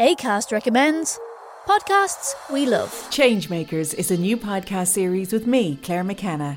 ACAST recommends podcasts we love. Changemakers is a new podcast series with me, Claire McKenna,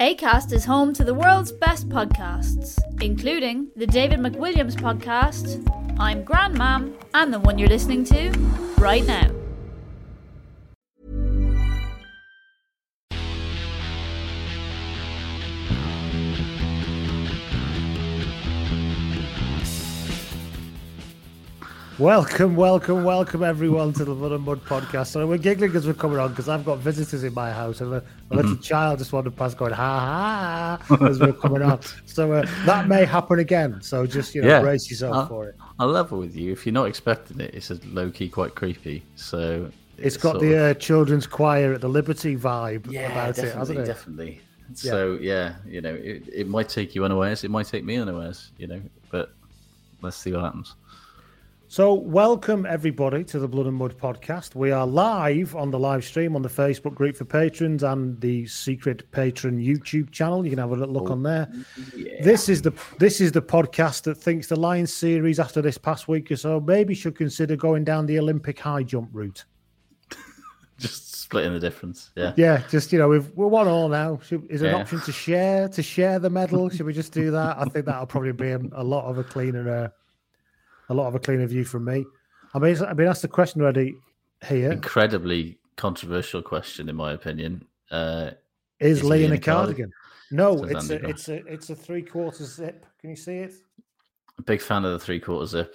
ACAST is home to the world's best podcasts, including the David McWilliams podcast, I'm Grandmam, and the one you're listening to right now. Welcome, welcome, welcome everyone to the Blood and Mud podcast. So we're giggling as we're coming on because I've got visitors in my house and a, a little child just wandered past going ha ha as we're coming on. So uh, that may happen again. So just you know Yeah. brace yourself I'll, for it. I'll level with you. If you're not expecting it, it's a low key quite creepy. So It's got the of- uh, children's choir at the Liberty vibe yeah, about it, hasn't it? definitely. So yeah, you know, it, it might take you unawares. It might take me unawares. You know, but let's see what happens. So, welcome everybody to the Blood and Mud podcast. We are live on the live stream on the Facebook group for patrons and the secret patron YouTube channel. You can have a little look on there. This is the this is the podcast that thinks the Lions series after this past week or so maybe should consider going down the Olympic high jump route. Just splitting the difference. Yeah. Yeah, just you know, we've, we're one all now. Should, is there an Yeah. option to share to share the medal? Should we just do that? I think that'll probably be a, a lot of a cleaner, uh, a lot of a cleaner view from me. I mean, I've been asked the question already here: Incredibly controversial question, in my opinion. Uh, Is is Lee in a cardigan? cardigan? No, Says it's a, it's a it's a three quarter zip. Can you see it? a big fan of the three quarter zip,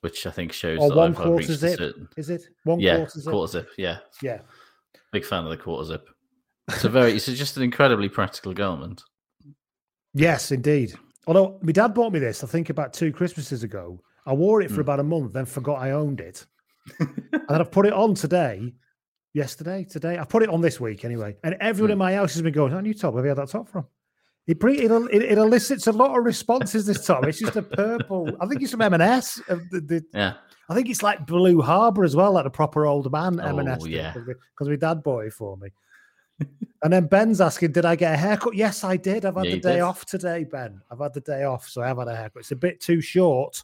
which I think shows Or that one I've, quarter zip? certain. Is it one yeah, quarter zip? quarter zip. Yeah, Yeah. big fan of the quarter zip. It's a very, it's just an incredibly practical garment. Yes, indeed. Although my dad bought me this, I think about two Christmases ago. I wore it for Hmm. about a month, then forgot I owned it. and then I've put it on today. Yesterday, today. I put it on this week anyway. And everyone Hmm. in my house has been going, "Oh, new top. Where have you had that top from?" It, it, it, it elicits a lot of responses this time. It's just a purple. I think it's from M&S. uh, The, the, Yeah, I think it's like Blue Harbour as well, like a proper old man M&S. Oh, yeah. Because my dad bought it for me. and then Ben's asking, did I get a haircut? Yes, I did. I've had Yeah, the day did. off today, Ben. I've had the day off, so I have had a haircut. It's a bit too short.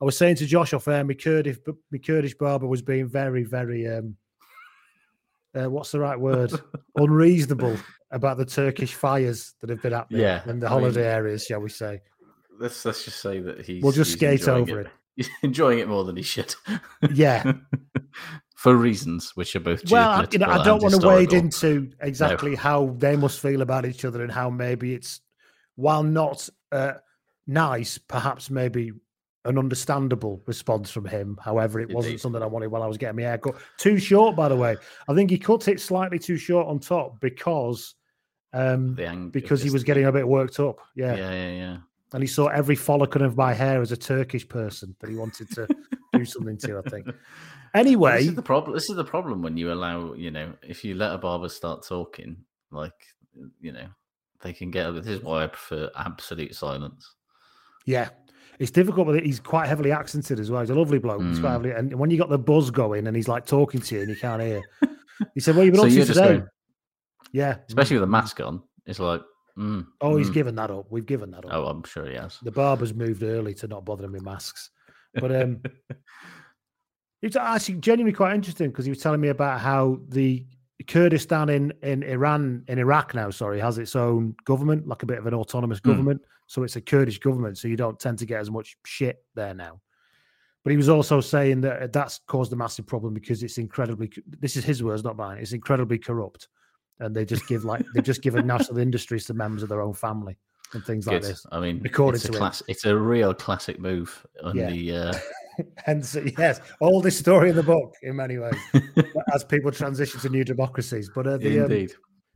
I was saying to Josh off air, my Kurdish, my Kurdish barber was being very, very, um, uh, what's the right word? Unreasonable about the Turkish fires that have been happening Yeah, in the I mean- holiday areas, shall we say. let's let's just say that he's We'll just he's skate enjoying over it. He's enjoying it more than he should. Yeah. for reasons which are both Well, you know, I don't want to wade into exactly how they must feel about each other and how maybe it's, while not uh, nice, perhaps maybe an understandable response from him. However, it wasn't something I wanted while I was getting my hair cut. Too short, by the way. I think he cut it slightly too short on top because um, ang- because he was getting a bit worked up. Yeah. Yeah, yeah, yeah. And he saw every follicle of my hair as a Turkish person that he wanted to do something to, I think. Well, Anyway, this is the problem. This is the problem when you allow, you know, if you let a barber start talking, like, you know, they can get. This is why I prefer absolute silence. Yeah, it's difficult, but he's quite heavily accented as well. He's a lovely bloke. Mm. heavily, and when you got the buzz going and he's like talking to you and you can't hear, he said, "Well, you've been So up to today." going- yeah, especially with a mask on. It's like, mm, Oh, he's mm. given that up. We've given that up. Oh, I'm sure he has. The barber's moved early to not bother him with masks. But um, it's actually genuinely quite interesting because he was telling me about how the Kurdistan in, in Iran, in Iraq now, sorry, has its own government, like a bit of an autonomous Hmm. government. So it's a Kurdish government. So you don't tend to get as much shit there now. But he was also saying that that's caused a massive problem because it's incredibly. This is his words, not mine. It's incredibly corrupt, and they just give like they just give a national industries to members of their own family and things like Good. this. I mean, according it's a to him. class, it's a real classic move on Yeah. the. Uh, Hence, yes, all this story in the book in many ways, as people transition to new democracies. But uh, the, um, indeed.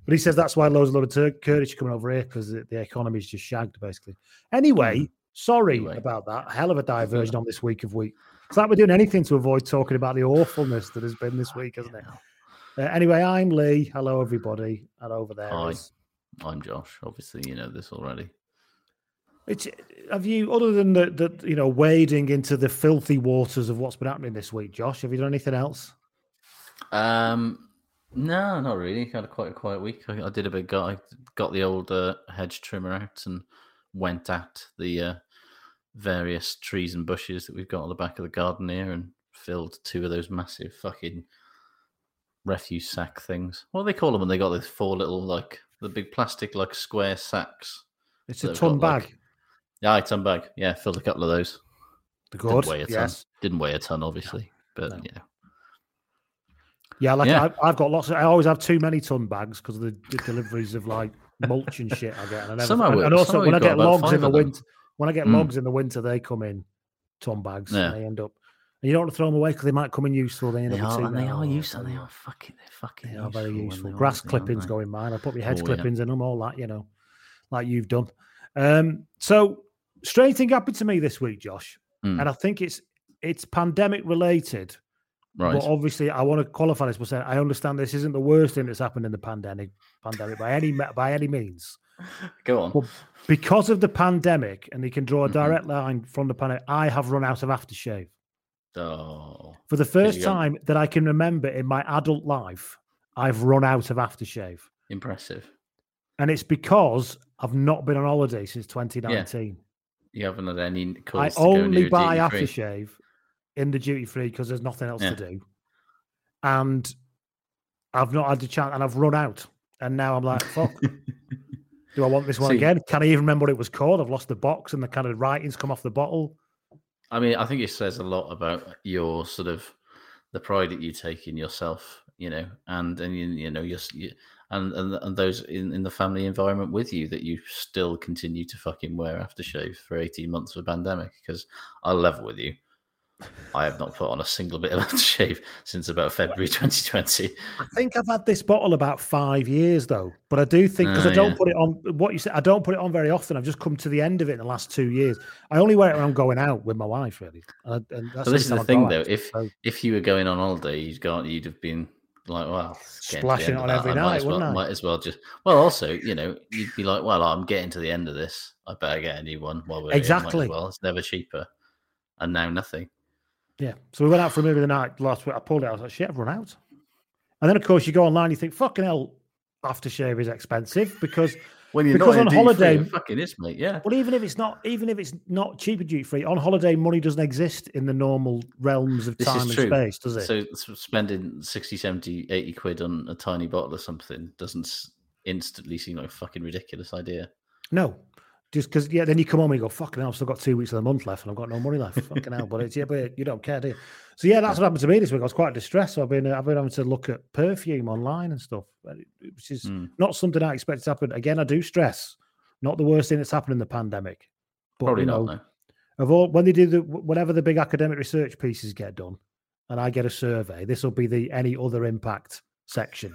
But he says that's why loads of lot of Tur- Kurdish are coming over here because the, the economy's just shagged basically. Anyway, sorry Anyway. about that. Hell of a diversion on this week of week. It's like we're doing anything to avoid talking about the awfulness that has been this week, hasn't it? Uh, anyway, I'm Lee. Hello, everybody, and over there. Hi. is- I'm Josh. Obviously, you know this already. It's, have you, other than the, the, you know, wading into the filthy waters of what's been happening this week, Josh? Have you done anything else? Um, no, not really. Had a quite a quiet week. I, I did a bit. Got I got the old uh, hedge trimmer out and went at the uh, various trees and bushes that we've got on the back of the garden here and filled two of those massive fucking refuse sack things. What do they call them when they got those four little like the big plastic like square sacks? It's a ton got, like- bag. Yeah, aye, ton bag. Yeah, filled a couple of those. The Didn't good, weigh a ton. yes. Didn't weigh a ton, obviously, but no. yeah. Yeah, like Yeah. I've, I've got lots. Of, I always have too many ton bags because of the, the deliveries of like mulch and shit I get. And, I never, Somehow and, and also when I get logs in the winter, when I get Mm. logs in the winter, they come in ton bags. Yeah. And they end up. And you don't want to throw them away because they might come in useful. They end They up are, and they are useful. They are fucking. They're fucking. They are very useful. Grass clippings go in mine. I put my hedge Oh, yeah. clippings in them, all that, you know, like you've done. Um, so strange thing happened to me this week, Josh, Mm. and I think it's it's pandemic related. Right. But obviously, I want to qualify this by saying I understand this isn't the worst thing that's happened in the pandemic pandemic by any by any means. Go on. Well, because of the pandemic, and you can draw a Mhm. direct line from the pandemic, I have run out of aftershave. Oh, For the first go- time that I can remember in my adult life, I've run out of aftershave. impressive. And it's because I've not been on holiday since 2019. You haven't had any I calls to go only buy aftershave in the duty free because there's nothing else Yeah. to do. And I've not had the chance and I've run out. And now I'm like, fuck. Do I want this one See- again? Can I even remember what it was called? I've lost the box and the kind of writings come off the bottle. I mean, I think it says a lot about your sort of the pride that you take in yourself, you know, and and you, you know, your you, and, and and those in, in the family environment with you that you still continue to fucking wear aftershave for eighteen months of a pandemic. Because I'll level with you, I have not put on a single bit of aftershave since about February 2020. I think I've had this bottle about five years though, but I do think because Ah, I don't yeah. put it on what you said, I don't put it on very often. I've just come to the end of it in the last two years. I only wear it when I'm going out with my wife, really. And, I- and that's So this is the thing, though. If So- if you were going on holiday, you'd go, you'd have been like, well, it's getting to the Splashing it on every I might night, as well? Might as well just. Well, also, you know, you'd be like, well, I'm getting to the end of this. I better get a new one while we're here, might as Exactly. well, it's never cheaper. And now nothing. Yeah. So we went out for a movie the night last week. I pulled it. Out, I was like, shit, I've run out. And then, of course, you go online, you think, fucking hell, aftershave is expensive because, When you're because not on holiday, it fucking is, mate. Yeah. but even if it's not, even if it's not cheaper duty free, on holiday, money doesn't exist in the normal realms of This time and space, does it? So s- spending 60, 70, 80 quid on a tiny bottle or something doesn't instantly seem like a fucking ridiculous idea. No, just because yeah, then you come home and you go, "Fucking hell, I've still got two weeks of the month left, and I've got no money left." Fucking hell, but it's yeah, but you don't care, do you? So yeah, that's what happened to me this week. I was quite distressed. So I've been uh, I've been having to look at perfume online and stuff, which is Mm. not something I expect to happen. Again, I do stress. Not the worst thing that's happened in the pandemic, but Probably you not, know, no. of all when they do the whenever the big academic research pieces get done, and I get a survey, this will be the any other impact section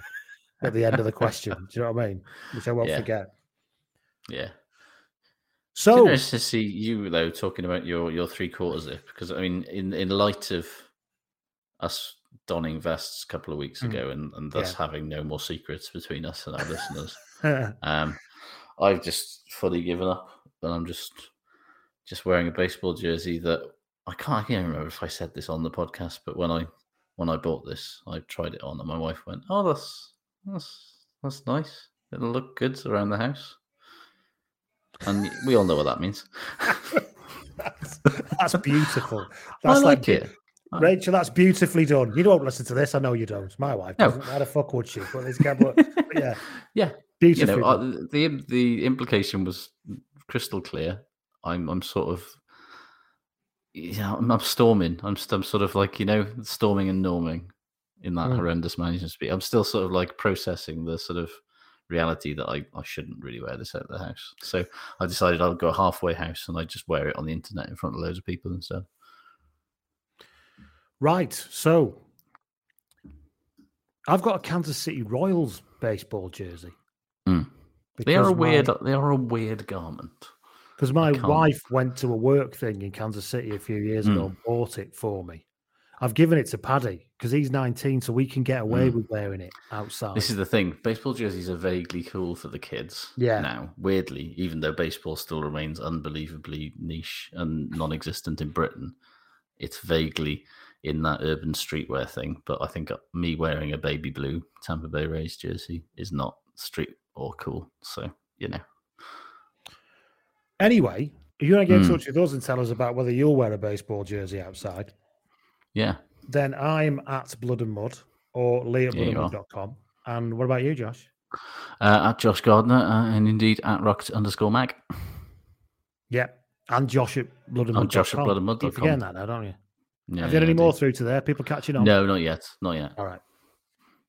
at the end of the question. Do you know what I mean? Which I won't Yeah. forget. Yeah. So So nice to see you though talking about your your three quarter zip because I mean in in light of us donning vests a couple of weeks Mm. ago and and thus Yeah. having no more secrets between us and our listeners, um, I've just fully given up and I'm just just wearing a baseball jersey that I can't, I can't remember if I said this on the podcast, but when I when I bought this, I tried it on and my wife went, "Oh, that's that's that's nice. It'll look good around the house." And we all know what that means. that's, that's beautiful. I That's like like it. Rachel, that's beautifully done. You don't listen to this. I know you don't. My wife No. doesn't. How the fuck would she? But but, but yeah, Yeah, you know, uh, the the implication was crystal clear. I'm I'm sort of yeah, I'm, I'm storming. I'm, I'm sort of like you know storming and norming in that Mm. horrendous management speak. I'm still sort of like processing the sort of reality that I, I shouldn't really wear this out of the house. So I decided I'll go halfway house and I just wear it on the internet in front of loads of people instead. Right. So I've got a Kansas City Royals baseball jersey. Mm. They are a Because my- weird. They are a weird garment. Because my wife went to a work thing in Kansas City a few years ago Mm. and bought it for me. I've given it to Paddy because he's 19, so we can get away Mm. with wearing it outside. This is the thing. Baseball jerseys are vaguely cool for the kids. Yeah. Now, weirdly, even though baseball still remains unbelievably niche and non-existent in Britain, it's vaguely in that urban streetwear thing. But I think me wearing a baby blue Tampa Bay Rays jersey is not street or cool. So you know, Anyway, if you want to get in Mm. touch with us and tell us about whether you'll wear a baseball jersey outside, yeah. then I'm at Blood and Mud or lee at Yeah, bloodandmud.com. And what about you, Josh? Uh, at Josh Gardner uh, and indeed at rocked underscore mag. Yeah. And Josh at Blood and Mud. Josh at bloodandmud.com. Keep forgetting that now, don't you? Yeah, Have you had yeah, any more through to there? People catching on? No, not yet. Not yet. All right.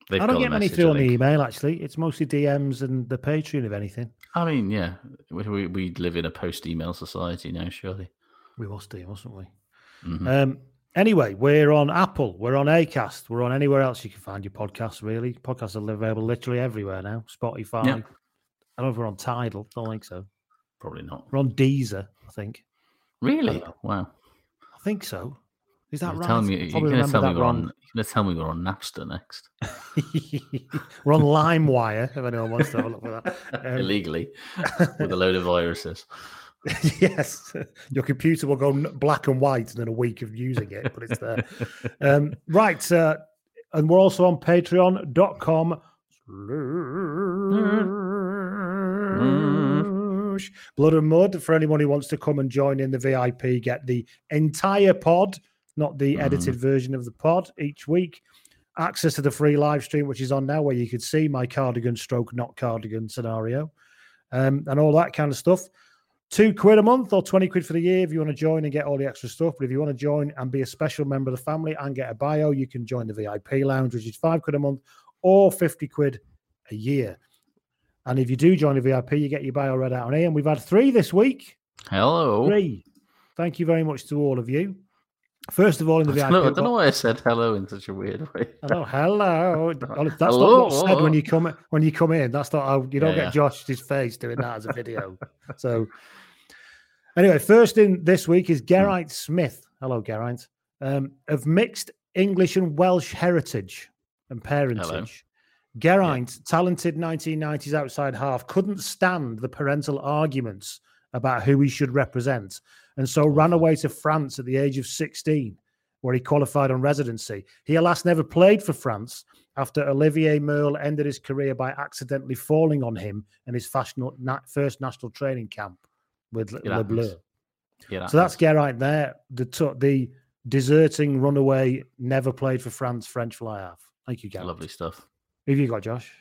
They've I don't get many through on the email, actually. It's mostly DMs and the Patreon, if anything. I mean, yeah, we, we, we live in a post-email society now, surely. We must do, mustn't we? Mhm. Um, anyway, we're on Apple, we're on Acast, we're on anywhere else you can find your podcasts. Really, podcasts are available literally everywhere now. Spotify. Yeah. I don't know if we're on Tidal. I don't think so. Probably not. We're on Deezer. I think. Really? know. Wow. I think so. Is that You're right? telling me you're going to tell me we're on. You're going to tell me we're on Napster next we're on LimeWire. If anyone wants to have a look for that. Um, illegally with a load of viruses. yes, your computer will go black and white in a week of using it, but it's there. um, right, uh, and we're also on Patreon.com. Blood and Mud for anyone who wants to come and join in the VIP, get the entire pod, not the edited version of the pod each week. Access to the free live stream, which is on now, where you could see my cardigan stroke not cardigan scenario um, and all that kind of stuff. Two quid a month or 20 quid for the year if you want to join and get all the extra stuff. But if you want to join and be a special member of the family and get a bio, you can join the VIP lounge, which is five quid a month or 50 quid a year. And if you do join the VIP, you get your bio read out on here. And we've had three this week. Hello. Three. Thank you very much to all of you. First of all, in the I VIP. know, I don't know why I said hello in such a weird way. Hello, hello. Oh, That's not Hello. what's said when you come when you come in. That's not how you don't Yeah, get yeah. Josh's face doing that as a video. so, anyway, first in this week is Geraint Smith. Hello, Geraint. Um, of mixed English and Welsh heritage and parentage. Geraint, talented 1990s outside half, couldn't stand the parental arguments about who he should represent, and so ran away to France at the age of 16 where he qualified on residency. He, alas, never played for France after Olivier Merle ended his career by accidentally falling on him in his first national training camp with Le, It Le Bleu. Yeah, So that's Geraint there, the t- the deserting runaway, never played for France French fly half. Thank you, Geraint. lovely stuff. Who have you got, Josh?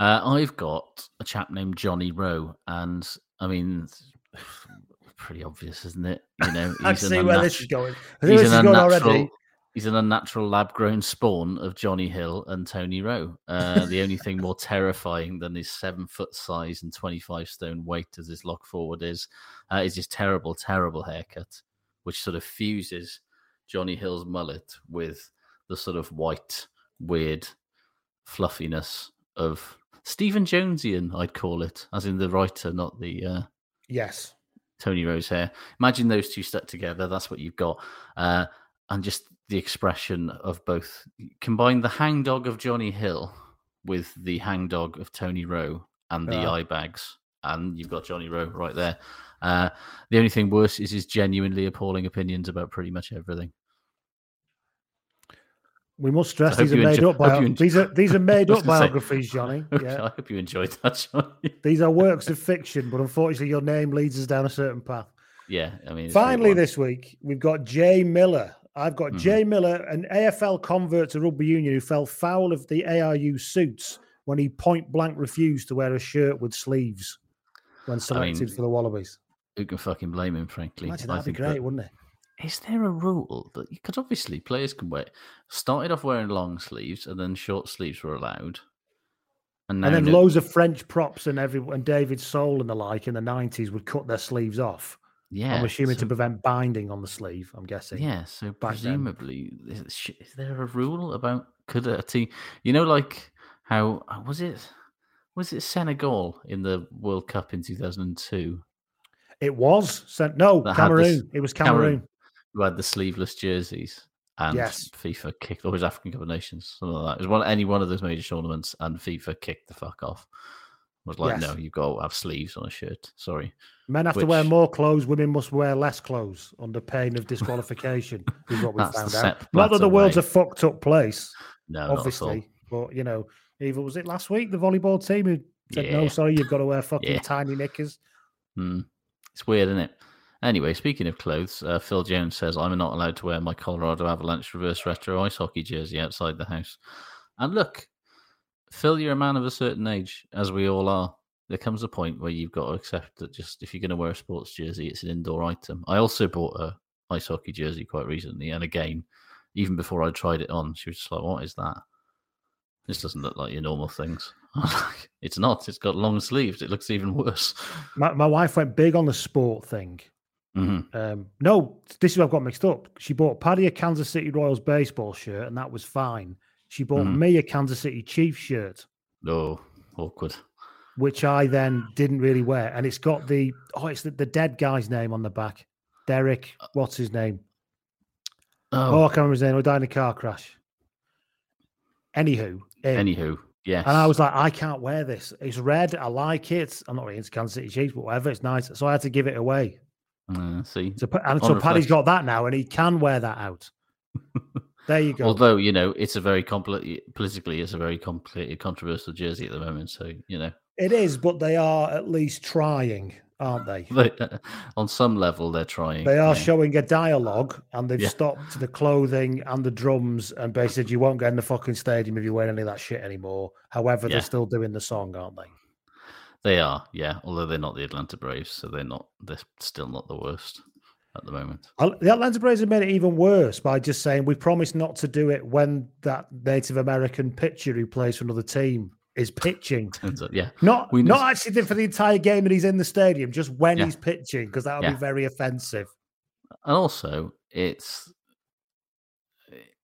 Uh, I've got a chap named Johnny Rowe, and I mean, pretty obvious, isn't it? You know, I see where this is going. I see where He's this is going already. He's an unnatural lab-grown spawn of Johnny Hill and Tony Rowe. Uh, the only thing more terrifying than his seven-foot size and twenty-five stone weight as his lock forward is, uh, is his terrible, terrible haircut, which sort of fuses Johnny Hill's mullet with the sort of white, weird fluffiness of Stephen Jonesian, I'd call it, as in the writer, not the uh, Yes. Tony Rowe's hair. Imagine those two stuck together. That's what you've got. Uh, and just the expression of both. Combine the hangdog of Johnny Hill with the hangdog of Tony Rowe and the Yeah. eye bags. And you've got Johnny Rowe right there. Uh, the only thing worse is his genuinely appalling opinions about pretty much everything. We must stress these are made enjoy- up bio- enjoy- these are these are made up biographies, Johnny. Yeah. I hope you enjoyed that, Johnny. These are works of fiction, but unfortunately, your name leads us down a certain path. yeah, I mean, Finally, this week, we've got Jay Miller. I've got Mhm. Jay Miller, an AFL convert to rugby union who fell foul of the ARU suits when he point blank refused to wear a shirt with sleeves when selected mean, for the Wallabies. who can fucking blame him, frankly? Imagine that'd be great, that- wouldn't it? is there a rule that because obviously players can wear started off wearing long sleeves and then short sleeves were allowed, and, And then no- loads of French props and every and David Sole and the like in the nineties would cut their sleeves off. Yeah, I'm assuming so- to prevent binding on the sleeve. I'm guessing. Yeah, so presumably, is, is there a rule about could a team, you know, like how uh, was it? Was it Senegal in the World Cup in two thousand and two? It was sent. No, That had this- Cameroon. It was Cameroon. who had the sleeveless jerseys, and Yes. FIFA kicked, or was African Cup of Nations, something like that. It was one any one of those major tournaments, and FIFA kicked the fuck off. Was like, Yes. no, you've got to have sleeves on a shirt. Sorry, Men have to wear more clothes. Women must wear less clothes under pain of disqualification. is what we found out. Not that the world's way. a fucked up place, no, not at all. obviously, but you know, even was it last week the volleyball team who said no, sorry, you've got to wear fucking Yeah. tiny knickers. Hmm. It's weird, isn't it? Anyway, speaking of clothes, uh, Phil Jones says I'm not allowed to wear my Colorado Avalanche reverse retro ice hockey jersey outside the house. And look, Phil, you're a man of a certain age, as we all are. There comes a point where you've got to accept that just if you're going to wear a sports jersey, it's an indoor item. I also bought a ice hockey jersey quite recently, and again, even before I tried it on, she was just like, "What is that? This doesn't look like your normal things." Like, it's not. It's got long sleeves. It looks even worse. My, my wife went big on the sport thing. hmm Um, no, this is where I've got mixed up. She bought Paddy a Kansas City Royals baseball shirt, and that was fine. She bought Mhm. me a Kansas City Chiefs shirt, Oh, awkward. which I then didn't really wear. And it's got the oh, it's the, the dead guy's name on the back. Derek, what's his name? Oh, Oh, I can't remember his name. He died in a car crash. Anywho, him. anywho, yes. and I was like, I can't wear this. It's red. I like it. I'm not really into Kansas City Chiefs, but whatever. It's nice. So I had to give it away. Uh, see, So, and so Paddy's got that now, and he can wear that out. there you go. although you know it's a very compli- politically, it's a very complicated, controversial jersey at the moment. So you know, It is, but they are at least trying, aren't they? they, on some level, they're trying. They are yeah. showing a dialogue and they've Yeah. stopped the clothing and the drums and basically said you won't get in the fucking stadium if you wear any of that shit anymore. However, Yeah. they're still doing the song, aren't they? They are, yeah. Although they're not the Atlanta Braves, so they're not. They're still not the worst at the moment. The Atlanta Braves have made it even worse by just saying we promise not to do it when that Native American pitcher who plays for another team is pitching. Yeah, Not We not actually for the entire game and he's in the stadium, just when Yeah. he's pitching, because that would Yeah. be very offensive. and also it's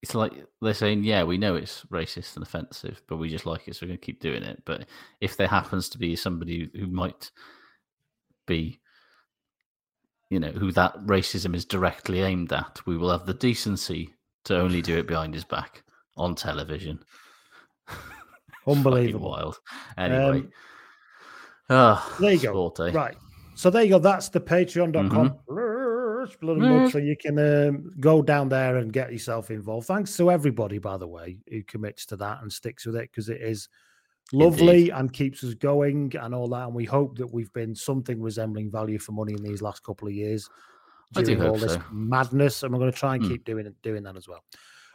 it's like they're saying, yeah, we know it's racist and offensive, but we just like it, so we're going to keep doing it. But if there happens to be somebody who might be, you know, who that racism is directly aimed at, we will have the decency to only do it behind his back on television. Unbelievable. wild. Anyway, Um, Ah, There you go. eh? Right. So there you go. That's the patreon.com. Blood and mud, so you can um, go down there and get yourself involved. Thanks to everybody, by the way, who commits to that and sticks with it because it is lovely Indeed. and keeps us going and all that. And we hope that we've been something resembling value for money in these last couple of years during all this so. madness. And we're going to try and Hmm. keep doing it, doing that as well.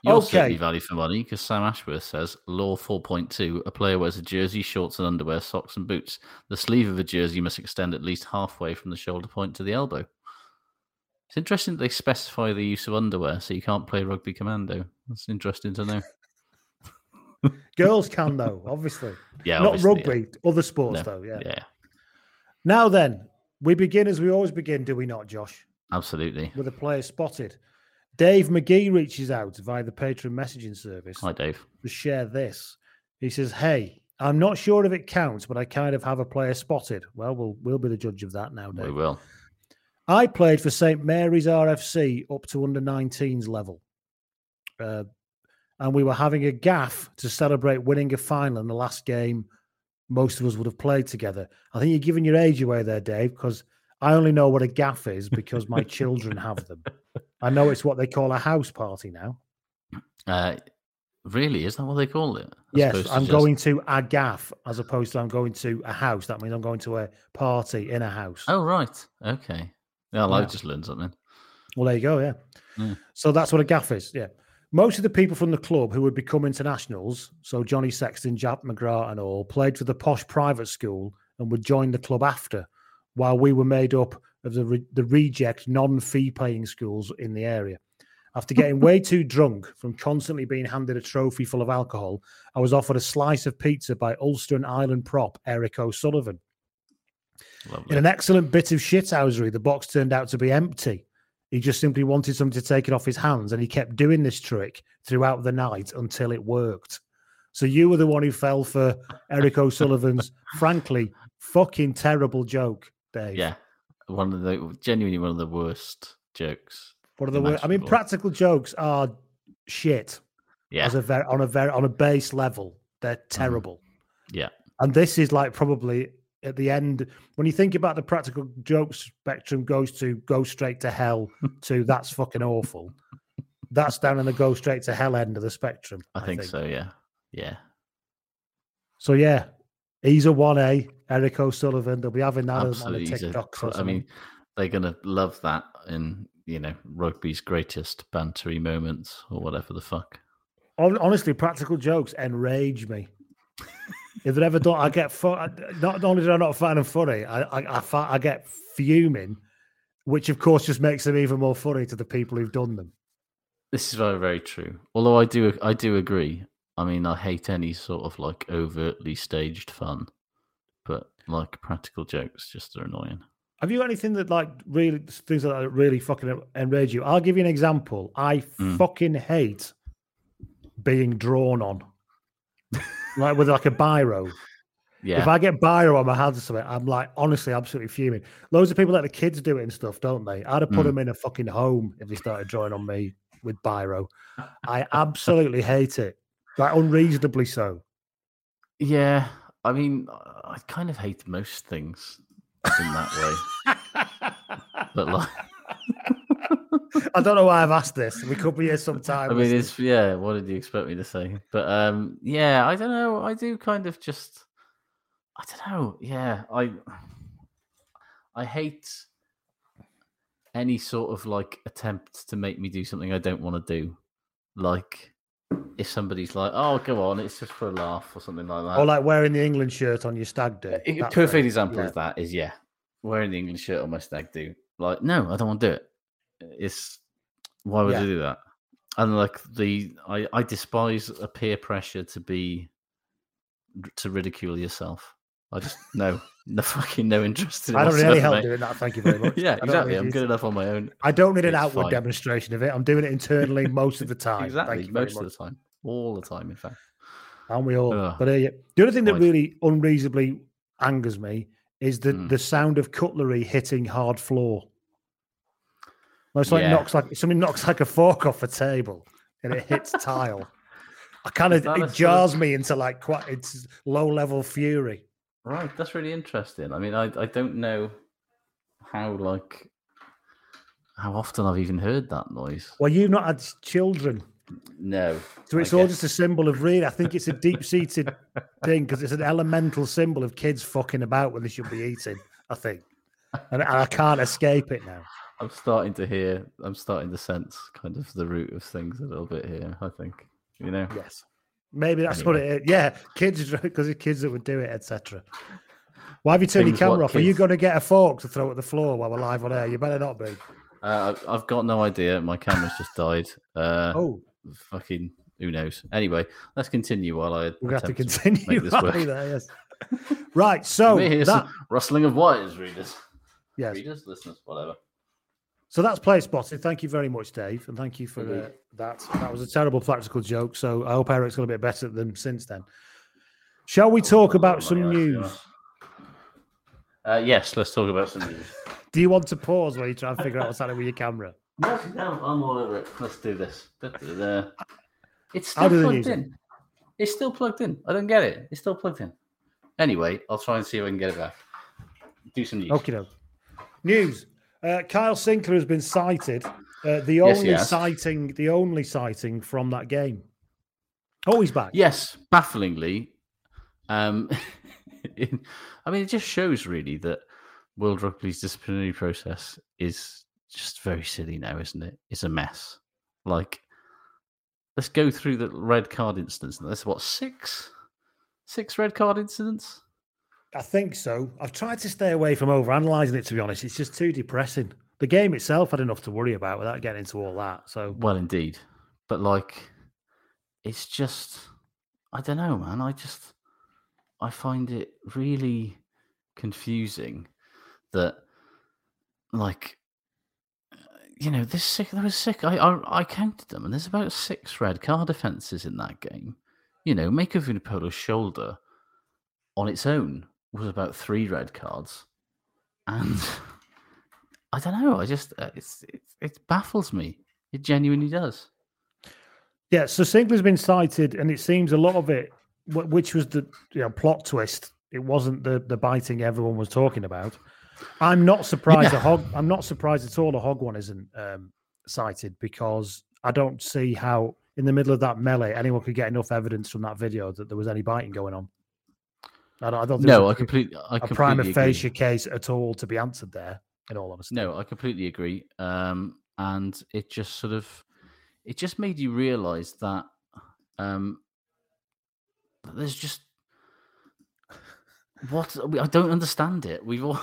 You're Okay. value for money because Sam Ashworth says Law 4.2 a player wears a jersey, shorts, and underwear, socks, and boots. The sleeve of a jersey must extend at least halfway from the shoulder point to the elbow. It's interesting that they specify the use of underwear so you can't play rugby commando. That's interesting to know. Girls can, though, obviously. Yeah, Not obviously, yeah. rugby, other sports, No, though. Yeah. yeah, Now then, we begin as we always begin, do we not, Josh? absolutely. with a player spotted. Dave McGee reaches out via the Patreon messaging service Hi, Dave. to share this. He says, "Hey, I'm not sure if it counts, but I kind of have a player spotted." Well, we'll we'll be the judge of that now, Dave. We will. I played for St Mary's RFC up to under 19s level, uh, and we were having a gaff to celebrate winning a final in the last game. Most of us would have played together. I think you're giving your age away there, Dave, because I only know what a gaff is because my children have them. I know it's what they call a house party now. Uh, really? Is that what they call it? As yes, I'm just- going to a gaff as opposed to I'm going to a house. That means I'm going to a party in a house. Oh, right. Okay. Yeah, well, Yeah. I've just learned something. Well, there you go. Yeah. Yeah. So that's what a gaff is. Yeah. Most of the people from the club who would become internationals, so Johnny Sexton, Jack McGrath, and all, played for the posh private school and would join the club after, while we were made up of the re- the reject non-fee paying schools in the area. After getting way too drunk from constantly being handed a trophy full of alcohol, I was offered a slice of pizza by Ulster and Ireland prop Eric O'Sullivan. Lovely. In an excellent bit of shithousery, the box turned out to be empty. He just simply wanted something to take it off his hands, and he kept doing this trick throughout the night until it worked. So you were the one who fell for Eric O'Sullivan's, frankly, fucking terrible joke, Dave. Yeah, one of the genuinely one of the worst jokes. One of the wor- I mean, practical jokes are shit Yeah, as a very on a very on a base level. They're Mm. terrible. yeah, And this is like probably at the end when you think about the practical joke spectrum goes to go straight to hell to that's fucking awful. That's down in the go straight to hell end of the spectrum. I, think, so. Yeah, yeah. So yeah, he's a one A. Eric O'Sullivan. They'll be having that on the Absolutely. he's a I mean, they're gonna love that in you know rugby's greatest bantery moments or whatever the fuck. Honestly, practical jokes enrage me. if they're ever done, I get fu- not only do I not find them funny, I I, I, I get fuming, which of course just makes them even more funny to the people who've done them. This is very very true. Although I do I do agree. I mean, I hate any sort of like overtly staged fun, but like practical jokes just are annoying. Have you got anything that like really things like that really fucking enrage you? I'll give you an example. I Mm. fucking hate being drawn on, like with like a biro. Yeah, If I get biro on my hands or something, I'm like honestly absolutely fuming. Loads of people let the kids do it and stuff, don't they? I'd have put Mm. them in a fucking home if they started drawing on me with biro. I absolutely hate it, like unreasonably so. yeah. I mean, I kind of hate most things in that way, but like. I don't know why I've asked this. We could be here sometime. I mean, it's yeah. What did you expect me to say? But um, yeah, I don't know. I do kind of just, I don't know. Yeah, I, I hate any sort of like attempt to make me do something I don't want to do. Like if somebody's like, "Oh, go on, it's just for a laugh" or something like that. or like wearing the England shirt on your stag do. A perfect when- example yeah. of that is yeah, wearing the English shirt on my stag do. Like, no, I don't want to do it. It's why would Yeah. do that? And like the I I despise a peer pressure to be to ridicule yourself. I just no no fucking no interest in it. I don't need any whatsoever, help mate. doing that. Thank you very much. yeah, exactly. I'm good enough on my own. I don't need an It's outward fine. demonstration of it. I'm doing it internally most of the time. exactly. Thank you Most of the time, all the time, in fact. And we all. Ugh. But uh, yeah. the other thing that really unreasonably angers me is the Mm. the sound of cutlery hitting hard floor. Well, It's like Yeah. knocks like somebody knocks like a fork off a table and it hits tile. I kind of it jars me into like quite it's low level fury. Right, that's really interesting. I mean, I I don't know how like how often I've even heard that noise. Well, you've not had children, No, so it's all just a symbol of really. I think it's a deep seated thing because it's an elemental symbol of kids fucking about when they should be eating. I think, and I can't escape it now. I'm starting to hear. I'm starting to sense kind of the root of things a little bit here. I think you know. Yes. Maybe that's what it is. Yeah, kids, because it's kids that would do it, etc. Why have you turned your Things what camera off? Are you going to get a fork to throw at the floor while we're live on air? You better not be. Uh, I've- got no idea. My camera's just died. Uh, Oh, fucking who knows? Anyway, let's continue while I. to have to continue. make this work. there, yes. Right. So We hear that, some rustling of wires, readers. yes. Readers, listeners, whatever. So that's play spotted. Thank you very much, Dave, and thank you for uh, that. That was a terrible practical joke. So I hope Eric's got a bit better than since then. Shall we talk about some news? Uh, yes, let's talk about some news. Do you want to pause while you try and figure out what's happening with your camera? No, no, I'm all over it. Let's do this. It's still plugged in. It's still plugged in. I don't get it. It's still plugged in. Anyway, I'll try and see if I can get it back. Do some news. Okay, no. News. Uh, Kyle Sinclair has been cited. Uh, the Yes, only citing, the only citing from that game. Oh, he's back. Yes, bafflingly. Um, in- I mean, it just shows really that World Rugby's disciplinary process is just very silly now, isn't it? It's a mess. Like, let's go through the red card incidents. That's what six, six red card incidents. I think so. I've tried to stay away from over analysing it. To be honest, it's just too depressing. The game itself had enough to worry about without getting into all that. So Well, indeed, but like, it's just I don't know, man. I just I find it really confusing that like you know this sick there was sick I, I I counted them and there's about six red card offences in that game. You know, Mako Vunipola's shoulder on its own was about three red cards, and I don't know. I just uh, it's it, it baffles me. It genuinely does. Yeah, so Sinclair's been cited, and it seems a lot of it, which was the you know plot twist. It wasn't the the biting everyone was talking about. I'm not surprised. The hog. I'm not surprised at all. The hog one isn't um, cited because I don't see how in the middle of that melee anyone could get enough evidence from that video that there was any biting going on. I don't, I don't think No, I a, completely I a completely prima agree. facie case at all to be answered there. In all honesty, No, I completely agree. Um, and it just sort of, it just made you realise that um, that there's just what I don't understand it. We've all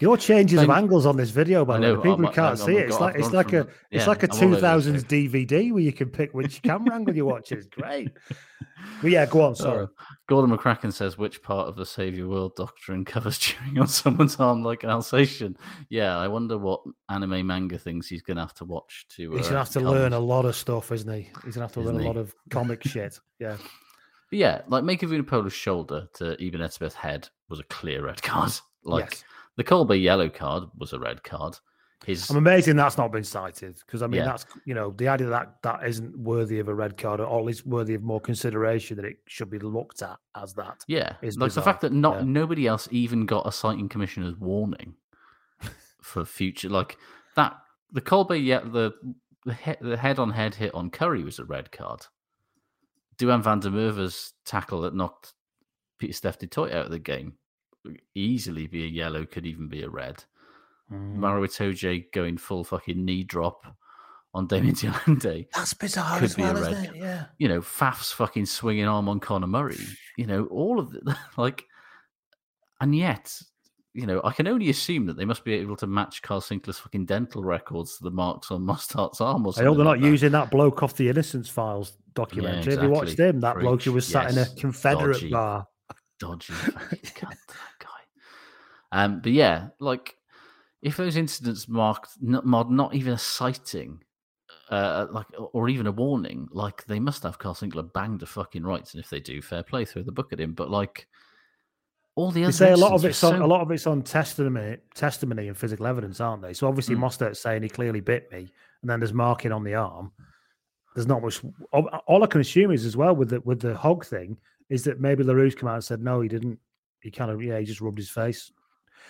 Your changes of angles on this video, by the way, people who can't I'm- see it, it's like it's like a from- it's like a I'm all over two thousands. DVD where you can pick which camera angle you watch. It's great. But yeah, go on. Sorry. Uh, Gordon McCracken says which part of the Save Your World doctrine covers chewing on someone's arm like an Alsatian. Yeah, I wonder what anime manga things he's going to have to watch to. He's uh, gonna have to learn a lot of stuff, isn't he? He's gonna have to learn Isn't a he? lot of comic shit. Yeah. But yeah, like Mako Vunipola's shoulder to Eben Etzebeth's head was a clear red card. Like Yes. the Kolbe yellow card was a red card. His I'm amazing that's not been cited because I mean Yeah. that's you know the idea that that isn't worthy of a red card or at least worthy of more consideration that it should be looked at as that. yeah, is like the fact that not Yeah. nobody else even got a citing commissioner's warning for future like that. The Kolbe yeah the the, the head on head hit on Curry was a red card. Duhan van der Merwe's tackle that knocked Pieter-Steph du Toit out of the game easily be a yellow, could even be a red. Mm. Maro Itoje going full fucking knee drop on Damian de Allende. That's bizarre Could be a red. Yeah. You know, Faf's fucking swinging arm on Conor Murray. You know, all of the, Like, and yet, you know, I can only assume that they must be able to match Carl Sinclair's fucking dental records to the marks on Mostert's arm or I hope they're not like that. using that bloke off the Innocence Files documentary. Have you watched him? That bloke who was sat in a Confederate Dodgy. bar. Dodgy that guy. Um, but yeah, like if those incidents marked not, not even a citing, uh, like or even a warning, like they must have Carl Sinclair banged the fucking rights, and if they do, fair play, throw the book at him. But like all the They other, say a lot of it's were on a lot of it's on testimony, testimony and physical evidence, aren't they? So obviously Mm. Mostert saying he clearly bit me, and then there's marking on the arm. There's not much. All, all I can assume is as well with the with the hog thing is that maybe Larousse came out and said no, he didn't. He kind of yeah, he just rubbed his face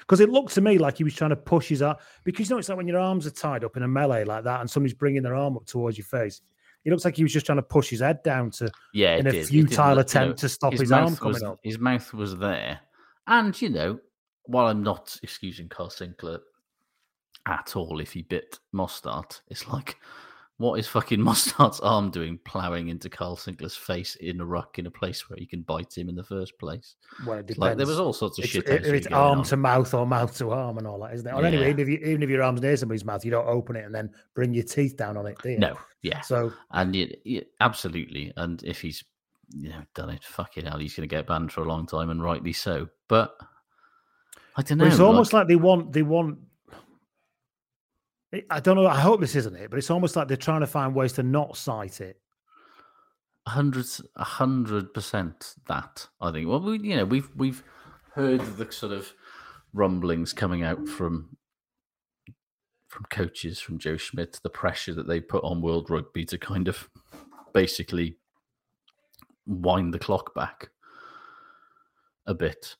because it looked to me like he was trying to push his arm. Because you know it's like when your arms are tied up in a melee like that, and somebody's bringing their arm up towards your face. It looks like he was just trying to push his head down to yeah, in a did. Futile look, you know, attempt to stop his, arm coming was, up. His mouth was there, and you know, while I'm not excusing Carl Sinclair at all, if he bit Mostert, it's like, what is fucking Mostert's arm doing, ploughing into Carl Sinclair's face in a ruck in a place where you can bite him in the first place? Well, it Like there was all sorts of It's, shit. if it's arm on. to mouth or mouth to arm and all that, isn't it? Or anyway, even if, you, even if your arm's near somebody's mouth, you don't open it and then bring your teeth down on it, do you? No, yeah, So and y absolutely, and if he's you know done it, fucking hell, he's going to get banned for a long time, and rightly so. But I don't know. but it's like- almost like they want they want. I don't know. I hope this isn't it, but it's almost like they're trying to find ways to not cite it. A hundred, a hundred percent that I think. Well, we, you know, we've we've heard the sort of rumblings coming out from from coaches, from Joe Schmidt, the pressure that they put on World Rugby to kind of basically wind the clock back a bit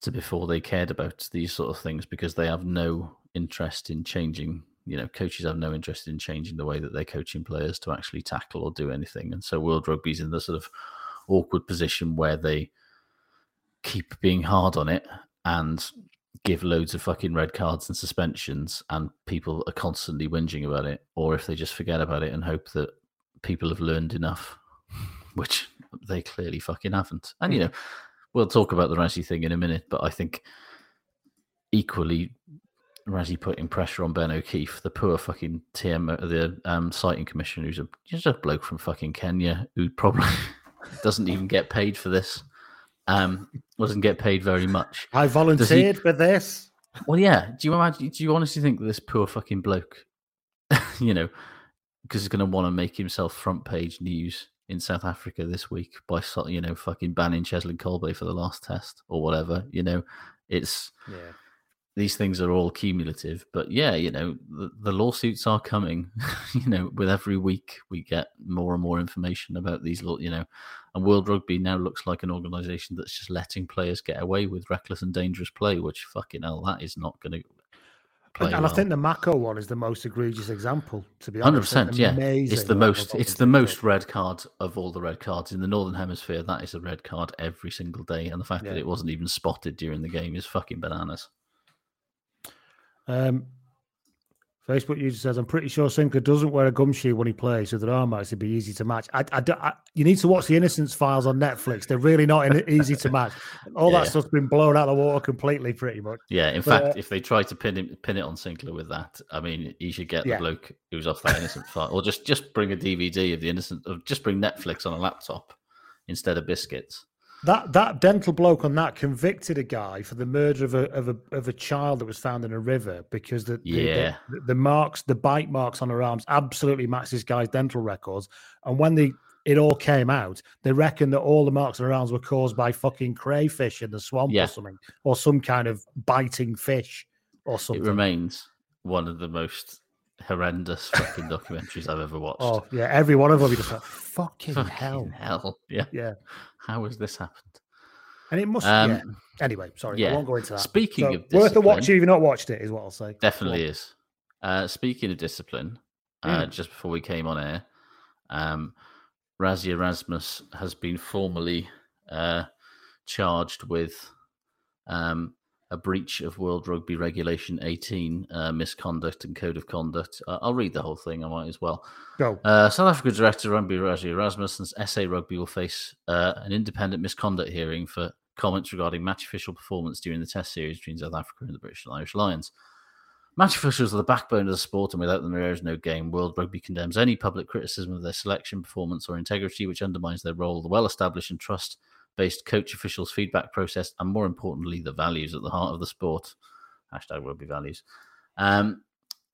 to before they cared about these sort of things because they have no interest in changing. You know, coaches have no interest in changing the way that they're coaching players to actually tackle or do anything. And so World Rugby's in the sort of awkward position where they keep being hard on it and give loads of fucking red cards and suspensions and people are constantly whinging about it or if they just forget about it and hope that people have learned enough which they clearly fucking haven't and you hmm. know we'll talk about the Rassie thing in a minute, but I think equally Rassie putting pressure on Ben O'Keeffe, the poor fucking TM, uh, the um, citing commissioner, who's a just a bloke from fucking Kenya who probably doesn't even get paid for this. Um, doesn't get paid very much. I volunteered for this. Well, yeah. Do you imagine? Do you honestly think this poor fucking bloke, you know, because he's going to want to make himself front page news in South Africa this week by you know fucking banning Cheslin Kolbe for the last test or whatever? You know, it's Yeah. These things are all cumulative. But yeah, you know, the, the lawsuits are coming. you know, with every week we get more and more information about these. You know, and World Rugby now looks like an organisation that's just letting players get away with reckless and dangerous play, which fucking hell, that is not going to play. And, and well. I think the Mako one is the most egregious example, to be Hundred honest. Percent, yeah. It's the most. It's the most red card of all the red cards in the northern hemisphere. That is a red card every single day, and the fact that it wasn't even spotted during the game is fucking bananas. Um, Facebook user says, I'm pretty sure Sinckler doesn't wear a gum shoe when he plays, so are marks would be easy to match. I, I, I- you need to watch the Innocence Files on Netflix. They're really not in, easy to match. All Yeah. that stuff's been blown out of the water completely, pretty much. Yeah, in But, fact, uh, if they try to pin him, pin it on Sinckler with that, I mean, he should get Yeah. the bloke who's off that innocent file, or just just bring a DVD of the innocent, of just bring Netflix on a laptop instead of biscuits. That that dental bloke on that convicted a guy for the murder of a of a of a child that was found in a river because the the, Yeah. the, the marks the bite marks on her arms absolutely matched this guy's dental records and when they it all came out they reckon that all the marks on her arms were caused by fucking crayfish in the swamp Yeah. or something or some kind of biting fish or something It remains one of the most horrendous fucking documentaries I've ever watched. oh yeah every one of them you just like fucking, Fucking hell hell, yeah. yeah How has this happened? and it must Um, yeah anyway sorry yeah. i won't go into that Speaking So, of worth a watch if you've not watched it is what i'll say Definitely is. Uh, speaking of discipline, uh, Mm. just before we came on air, um, Rassie Erasmus has been formally uh, charged with um, a breach of World Rugby Regulation 18, uh, misconduct and code of conduct. Uh, I'll read the whole thing, I might as well. go Uh, South Africa director Rugby Rassie Erasmus and SA Rugby will face uh, an independent misconduct hearing for comments regarding match official performance during the Test series between South Africa and the British and Irish Lions. Match officials are the backbone of the sport, and without them, there is no game. World Rugby condemns any public criticism of their selection, performance, or integrity which undermines their role, the well established and trust based coach officials' feedback process, and more importantly, the values at the heart of the sport. Hashtag rugby values. Um,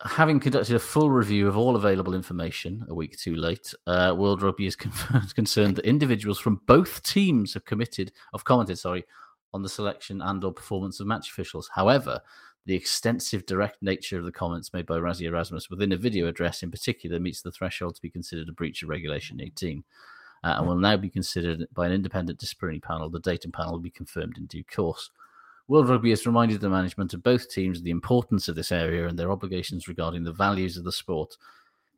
having conducted a full review of all available information a week too late, uh, World Rugby is con- concerned that individuals from both teams have committed, have commented, sorry, on the selection and/or performance of match officials. However, the extensive direct nature of the comments made by Rassie Erasmus within a video address in particular meets the threshold to be considered a breach of Regulation 18 uh, and will now be considered by an independent disciplinary panel. The datum panel will be confirmed in due course. World Rugby has reminded the management of both teams of the importance of this area and their obligations regarding the values of the sport.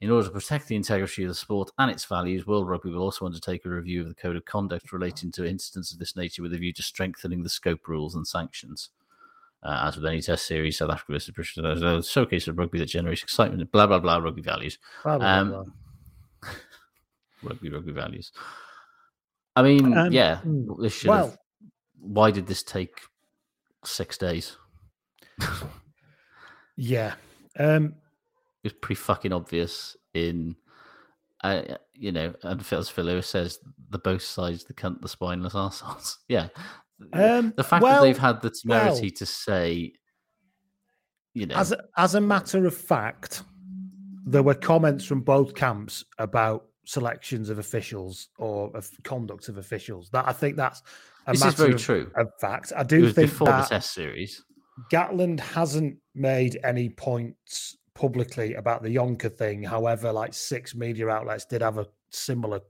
In order to protect the integrity of the sport and its values, World Rugby will also undertake a review of the code of conduct relating to incidents of this nature with a view to strengthening the scope, rules, and sanctions. Uh, as with any test series, South Africa versus British, a showcase of rugby that generates excitement, blah, blah, blah, rugby values. Blah, blah, Um, blah. Rugby, rugby values. I mean, Um, yeah, hmm, this should well- have. Why did this take six days? yeah um It was pretty fucking obvious in, uh, you know, and as Phil Lewis says, the both sides, the cunt, the spineless assholes. yeah. Um, the fact well- that they've had the temerity well- to say, you know, As a, as a matter of fact, there were comments from both camps about selections of officials or of conduct of officials. That I think that's a this is very of, true. of fact. I It do was think before that the test series. Gatland hasn't made any points publicly about the Jonker thing. However, like six media outlets did have a similar,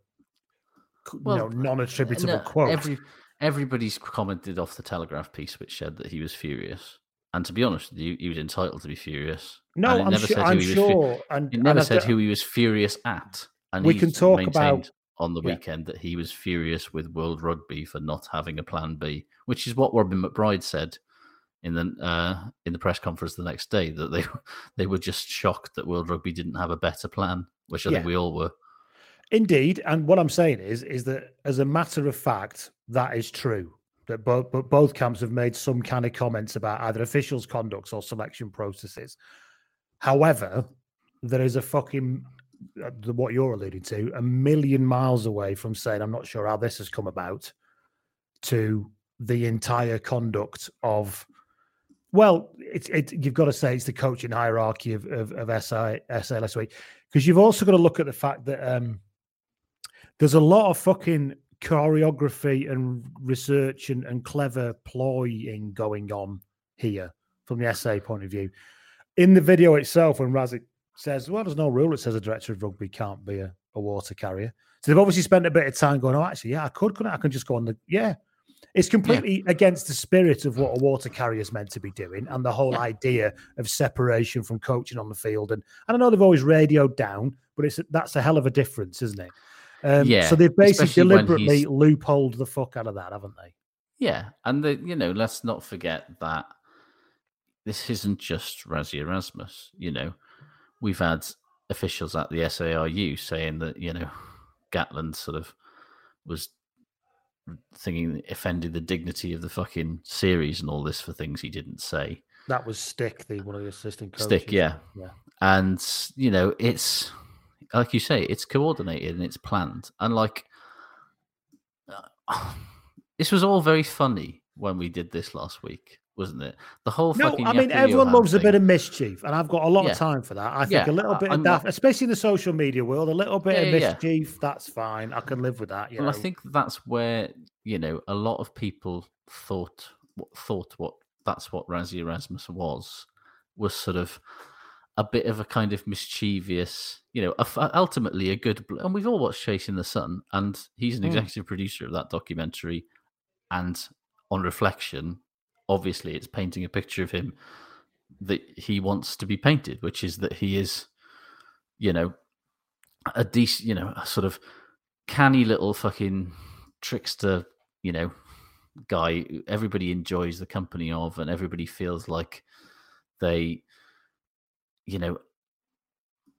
Well, you know, non-attributable No, quote. Every, everybody's commented off the Telegraph piece, which said that he was furious. And to be honest you, he was entitled to be furious. no, and I'm, never sure, I'm he fu- sure. and It never I said who he was furious at. And We can talk maintained about- on the yeah. weekend that he was furious with World Rugby for not having a plan B, which is what Robin McBryde said in the uh, in the press conference the next day that they they were just shocked that World Rugby didn't have a better plan, which I think we all were. Indeed, and what I'm saying is, is that as a matter of fact, that is true. that both but both camps have made some kind of comments about either officials' conducts or selection processes. However, there is a fucking uh, what you're alluding to a million miles away from saying I'm not sure how this has come about to the entire conduct of well, it's it, you've got to say it's the coaching hierarchy of of, of SI SLSW because you've also got to look at the fact that um, there's a lot of fucking choreography and research and, and clever ploying going on here from the SA point of view. In the video itself, when Rassie says, Well, there's no rule that says a director of rugby can't be a, a water carrier. So they've obviously spent a bit of time going, Oh, actually, yeah, I could, couldn't I? I can just go on the yeah. It's completely yeah. against the spirit of what a water carrier is meant to be doing and the whole yeah. idea of separation from coaching on the field. And, and I know they've always radioed down, but it's that's a hell of a difference, isn't it? Um, yeah. So they've basically deliberately loopholed the fuck out of that, haven't they? Yeah, and the, you know, let's not forget that this isn't just Rassie Erasmus. You know, we've had officials at the SARU saying that you know Gatland sort of was thinking offended the dignity of the fucking series and all this for things he didn't say. That was Stick, the one of the assistant coaches. Stick, yeah, yeah. And you know, it's like you say, it's coordinated and it's planned. And like, uh, this was all very funny when we did this last week, wasn't it? The whole no, I mean, everyone loves thing. a bit of mischief, and I've got a lot yeah. of time for that. I think yeah, a little bit I'm of that, especially in the social media world, a little bit yeah, of mischief, that's fine. I can live with that. and know? I think that's where you know a lot of people thought thought what that's what Rassie Erasmus was was sort of a bit of a kind of mischievous, you know, a, ultimately a good. And we've all watched Chasing the Sun, and he's an mm. executive producer of that documentary. And on reflection, obviously, it's painting a picture of him that he wants to be painted, which is that he is, you know, a decent, you know, a sort of canny little fucking trickster, you know, guy everybody enjoys the company of, and everybody feels like they you know,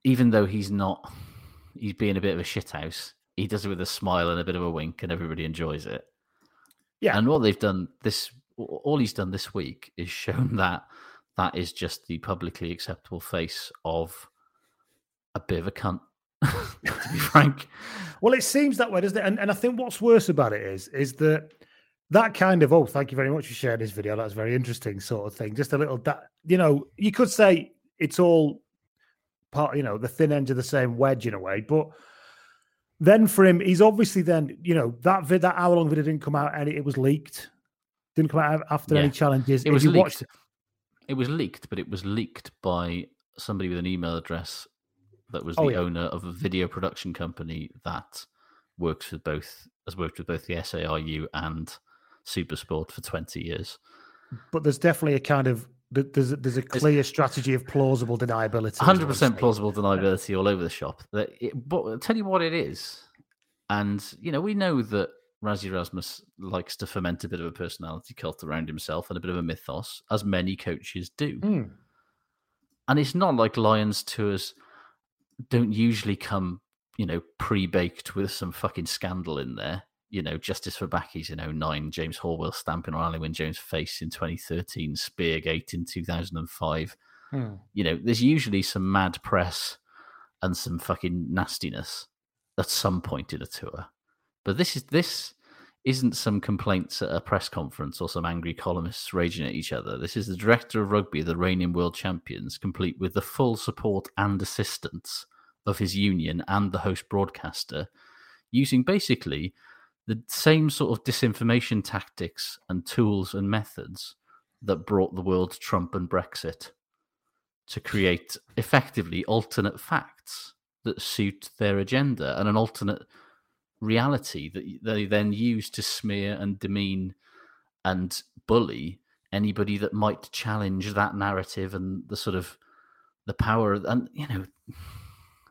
even though he's not, he's being a bit of a shithouse, he does it with a smile and a bit of a wink, and everybody enjoys it. Yeah. And what they've done this, all he's done this week is shown that that is just the publicly acceptable face of a bit of a cunt. to be frank. Well, it seems that way, doesn't it? And, and I think what's worse about it is, is that that kind of oh, thank you very much for sharing this video. That's very interesting, sort of thing. Just a little that you know, you could say it's all part, you know, the thin end of the same wedge in a way. But then for him, he's obviously then, you know, that vid, that hour long video didn't come out and it, was leaked. Didn't come out after yeah. any challenges. It was leaked. Watched... It was leaked, but it was leaked by somebody with an email address that was oh, the oh, yeah. owner of a video production company that works with both has worked with both the SARU and Supersport for 20 years. But there's definitely a kind of there's a, there's a clear strategy of plausible deniability. Hundred percent plausible deniability all over the shop. That it, but I'll tell you what it is, and you know we know that Rassie Erasmus likes to foment a bit of a personality cult around himself and a bit of a mythos, as many coaches do. Mm. And it's not like Lions tours don't usually come, you know, pre-baked with some fucking scandal in there you know, Justice for Bakkies in 09, James Horwill stamping on Wyn Jones' face in 2013, Speargate in 2005. Hmm. You know, there's usually some mad press and some fucking nastiness at some point in a tour. But this is this isn't some complaints at a press conference or some angry columnists raging at each other. This is the director of rugby the reigning world champions, complete with the full support and assistance of his union and the host broadcaster, using basically the same sort of disinformation tactics and tools and methods that brought the world Trump and Brexit to create effectively alternate facts that suit their agenda and an alternate reality that they then use to smear and demean and bully anybody that might challenge that narrative and the sort of the power and you know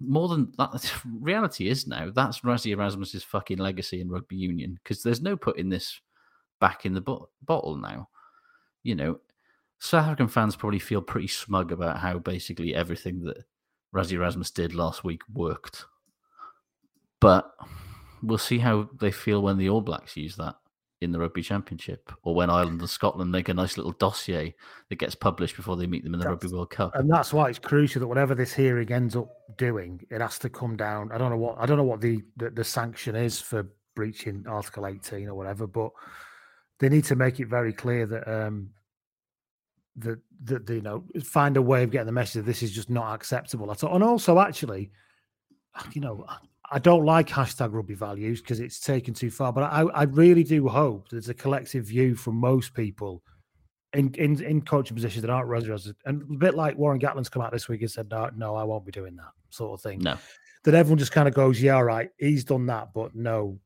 more than that, reality is now that's Rassie Erasmus's fucking legacy in rugby union because there's no putting this back in the bo- bottle now. You know, South African fans probably feel pretty smug about how basically everything that Rassie Erasmus did last week worked. But we'll see how they feel when the All Blacks use that in the Rugby Championship, or when Ireland and Scotland make a nice little dossier that gets published before they meet them in the Rugby World Cup. And that's why it's crucial that whatever this hearing ends up doing, it has to come down. I don't know what I don't know what the the, the sanction is for breaching Article 18 or whatever, but they need to make it very clear that um that that you know find a way of getting the message that this is just not acceptable at all. And also, actually, you know, I don't like hashtag rugby values because it's taken too far. But I, I really do hope there's a collective view from most people in in, in coaching positions that aren't residents, and a bit like Warren Gatland's come out this week and said, "No, no, I won't be doing that," sort of thing. No, That everyone just kind of goes, "Yeah, all right, he's done that," but no,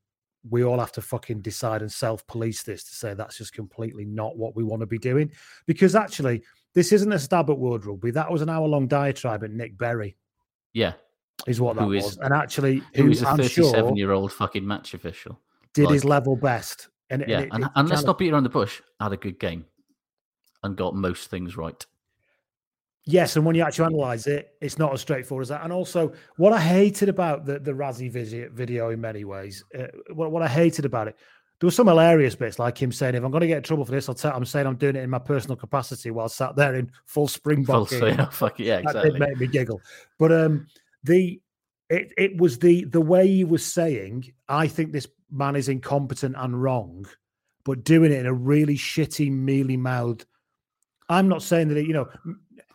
we all have to fucking decide and self-police this to say that's just completely not what we want to be doing. Because actually, this isn't a stab at World Rugby. That was an hour-long diatribe at Nic Berry, yeah, is what that Who is- was. And actually, who is a I'm sure thirty-seven-year-old fucking match official? did his level best. And, it- Yeah, it- and, it and let's of- not beat around the bush. Had a good game and got most things right. Yes, and when you actually analyze it, it's not as straightforward as that. And also, what I hated about the the Rassie visit video in many ways, uh, what what I hated about it, there were some hilarious bits, like him saying, "If I'm going to get in trouble for this, I'll tell I'm saying I'm doing it in my personal capacity while sat there in full Springbok." Full, gear." yeah, fuck it, yeah, That exactly. did make me giggle. But um, the it it was the the way he was saying, "I think this man is incompetent and wrong," but doing it in a really shitty, mealy mouthed. I'm not saying that it, you know,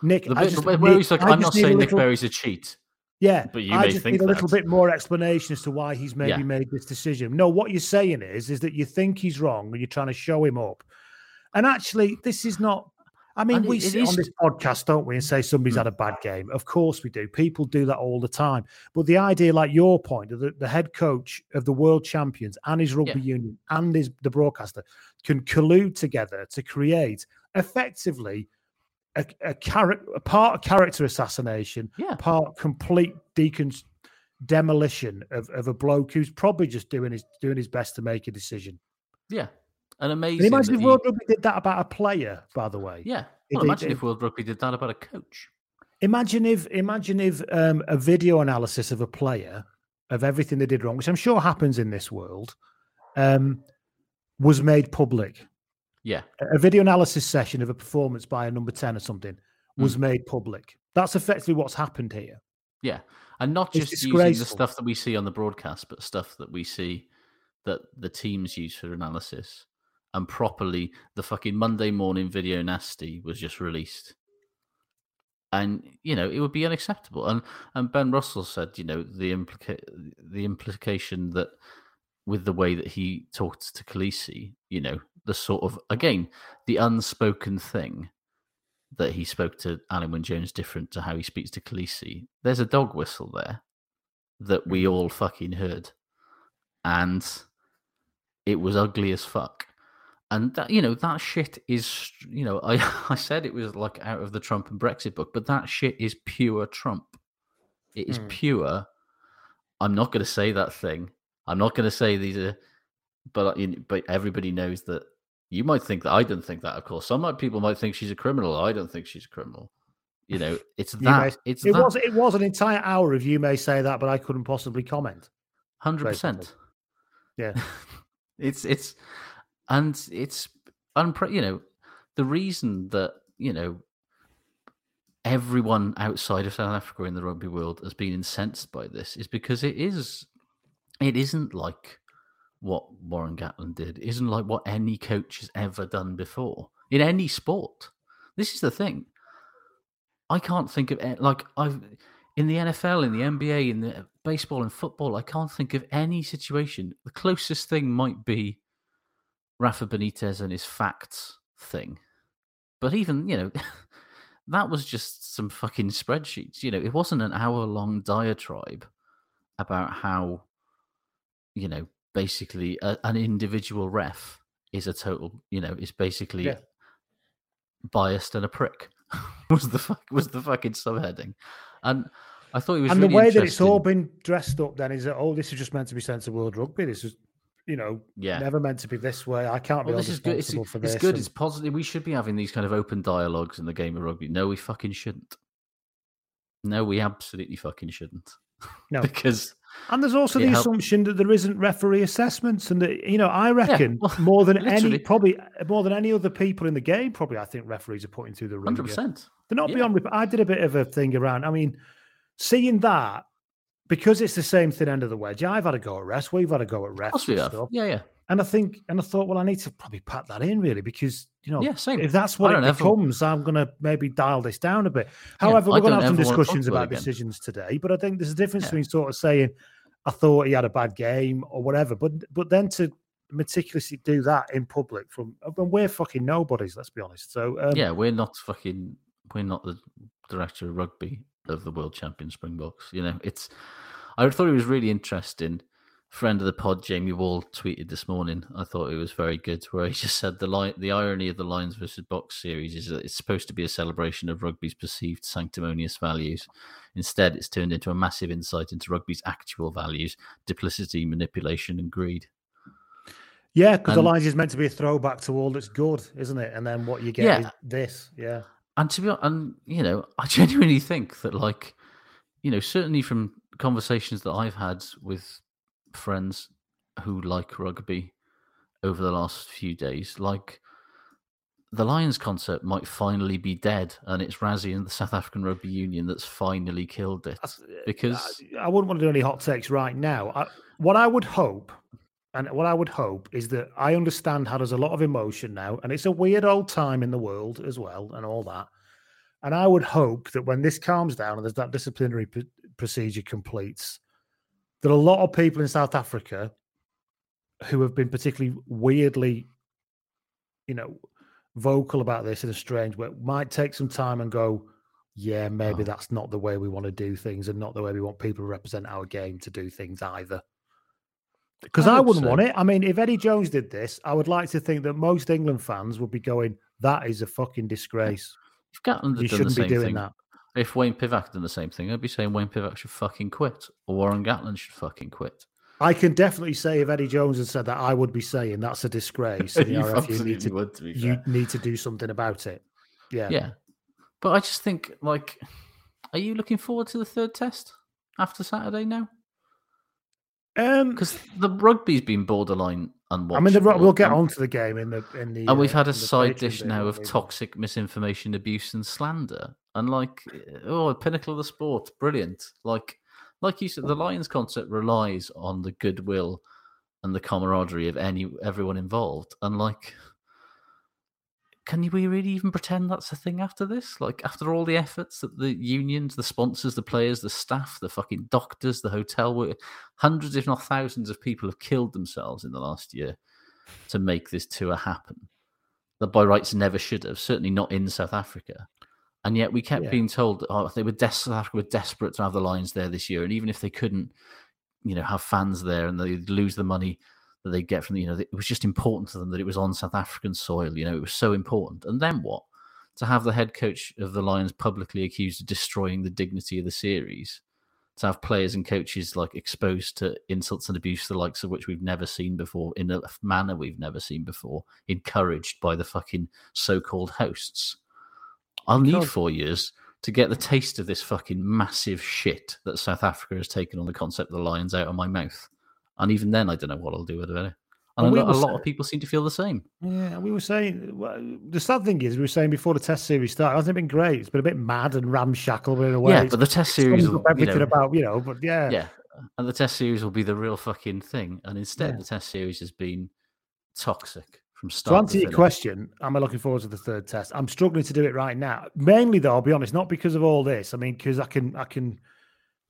Nic. The I just where where he's like, I I'm just not saying Nic little- Berry's a cheat. Yeah, but you I may just think need a little that. bit more explanation as to why he's maybe Yeah. made this decision. No, what you're saying is, is that you think he's wrong and you're trying to show him up. And actually, this is not. I mean, And we it- it sit is- on this podcast, don't we, and say somebody's Mm. had a bad game. Of course we do. People do that all the time. But the idea, like your point, that the, head coach of the world champions and his rugby union and his the broadcaster can collude together to create effectively a, a, char- a part of character assassination, Yeah. part complete decon demolition of, of a bloke who's probably just doing his doing his best to make a decision. Yeah, and amazing. You imagine if he- World Rugby did that about a player, by the way? yeah, well, imagine if- if World Rugby did that about a coach. Imagine if imagine if um, a video analysis of a player of everything they did wrong, which I'm sure happens in this world, um, was made public. Yeah, A video analysis session of a performance by a number 10 or something was Mm. made public. That's effectively what's happened here. yeah, and not It's just using the stuff that we see on the broadcast, but stuff that we see that the teams use for analysis. And properly, the fucking Monday morning video nasty was just released. and you know it would be unacceptable. And and Ben Russell said, you know, the implica- the implication that with the way that he talked to Kolisi, you know, the sort of again the unspoken thing that he spoke to Alun Wyn Jones different to how he speaks to Kolisi. There's a dog whistle there that we mm. all fucking heard, and it was ugly as fuck. And that you know that shit is you know I I said it was like out of the Trump and Brexit book, but that shit is pure Trump. It is Hmm. pure. I'm not going to say that thing. I'm not going to say these are, but you know, but everybody knows that. You might think that I don't think that. Of course, some might- people might think she's a criminal. I don't think she's a criminal. You know, it's You that. may- it's it that. was it was an entire hour of you may say that, but I couldn't possibly comment. Hundred percent. Yeah. it's it's and it's unpre- you know the reason that you know everyone outside of South Africa in the rugby world has been incensed by this is because it is it isn't like what Warren Gatland did. Isn't like what any coach has ever done before in any sport. This is the thing. I can't think of like I've in the NFL, in the NBA, in the uh, baseball and football. I can't think of any situation. The closest thing might be Rafa Benitez and his facts thing, but even you know that was just some fucking spreadsheets. You know, it wasn't an hour long diatribe about how you know basically a, an individual ref is a total you know is basically Yeah. biased and a prick was the fuck was the fucking subheading and i thought it was and the way that it's all been dressed up then is that oh, this is just meant to be sent to World Rugby. This is, you know, Yeah. never meant to be this way. I can't well, be this is good. It's, responsible for it's this. good. and- It's positive. We should be having these kind of open dialogues in the game of rugby. No, we fucking shouldn't. No, we absolutely fucking shouldn't. No. because And there's also the help- assumption that there isn't referee assessments, and that you know, I reckon well, more than any, probably more than any other people in the game, probably I think referees are putting through the. Hundred percent. They're not Yeah. beyond. I did a bit of a thing around. I mean, seeing that because it's the same thin end of the wedge. I've had a go at refs. We've had a go at refs. Of course we and have. stuff. Yeah, yeah. And I think, and I thought, well, I need to probably pat that in really because you know, Yeah, same. if that's what it don't ever- I'm going to maybe dial this down a bit. However, I we're going to have some ever wanna talk discussions about decisions today. But I think there's a difference Yeah. between sort of saying, I thought he had a bad game or whatever, but but then to meticulously do that in public from when we're fucking nobodies, let's be honest. So um, yeah, we're not fucking. We're not the director of rugby of the world champion Springboks. You know, it's. I thought it was really interesting. Friend of the pod, Jamie Wall, tweeted this morning. I thought it was very good, where he just said the the irony of the Lions versus Boks series is that it's supposed to be a celebration of rugby's perceived sanctimonious values. Instead, it's turned into a massive insight into rugby's actual values: duplicity, manipulation, and greed. Yeah, because the lines is meant to be a throwback to all that's good, isn't it? And then what you get Yeah. is this. Yeah. And to be honest, and you know, I genuinely think that, like, you know, certainly from conversations that I've had with friends who like rugby over the last few days, like, the Lions concert might finally be dead, and it's Rassie and the South African Rugby Union that's finally killed it. Uh, because I, I wouldn't want to do any hot takes right now. I, what I would hope, and what I would hope is that I understand how there's a lot of emotion now, and it's a weird old time in the world as well, and all that. And I would hope that when this calms down and there's that disciplinary p- procedure completes, that a lot of people in South Africa who have been particularly weirdly, you know, vocal about this in a strange way might take some time and go, yeah, maybe Oh. that's not the way we want to do things and not the way we want people who represent our game to do things either. Because I I, wouldn't so. want it. I mean, if Eddie Jones did this, I would like to think that most England fans would be going, that is a fucking disgrace. if Gatland had You shouldn't be doing thing, that. if Wayne Pivac had done the same thing, I'd be saying Wayne Pivac should fucking quit, or Warren Gatland should fucking quit. I can definitely say if Eddie Jones had said that, I would be saying that's a disgrace. You RFU need to, would, to you need to do something about it. Yeah. Yeah. But I just think, like, are you looking forward to the third test after Saturday now? Um, Because the rugby's been borderline unwatchable. I mean, the, we'll get and- on to the game in the in the. And we've uh, had a side dish now of toxic misinformation, abuse, and slander. And like, oh, pinnacle of the sport, brilliant. Like, like you said, the Lions concept relies on the goodwill and the camaraderie of any everyone involved. And like, can we really even pretend that's a thing after this? Like, after all the efforts that the unions, the sponsors, the players, the staff, the fucking doctors, the hotel work, hundreds, if not thousands, of people have killed themselves in the last year to make this tour happen. That by rights never should have, certainly not in South Africa. And yet we kept Yeah. being told, oh, they were des- South Africa were desperate to have the Lions there this year, and even if they couldn't, you know, have fans there and they'd lose the money that they get from the, you know, it was just important to them that it was on South African soil. You know, it was so important. And then what? To have the head coach of the Lions publicly accused of destroying the dignity of the series, to have players and coaches like exposed to insults and abuse, the likes of which we've never seen before, in a manner we've never seen before, encouraged by the fucking so-called hosts. I'll need four years to get the taste of this fucking massive shit that South Africa has taken on the concept of the Lions out of my mouth. And even then, I don't know what I'll do with it. And Well, a we a lot sa- of people seem to feel the same. Yeah, we were saying well, the sad thing is we were saying before the test series started, hasn't been great. It's been a bit mad and ramshackle, but in a way, yeah, but the test series, will, everything you know, about you know. But yeah, yeah, and the test series will be the real fucking thing. And instead, Yeah. the test series has been toxic from start. To answer to your question, am I looking forward to the third test? I'm struggling to do it right now. Mainly, though, I'll be honest, not because of all this. I mean, because I can, I can,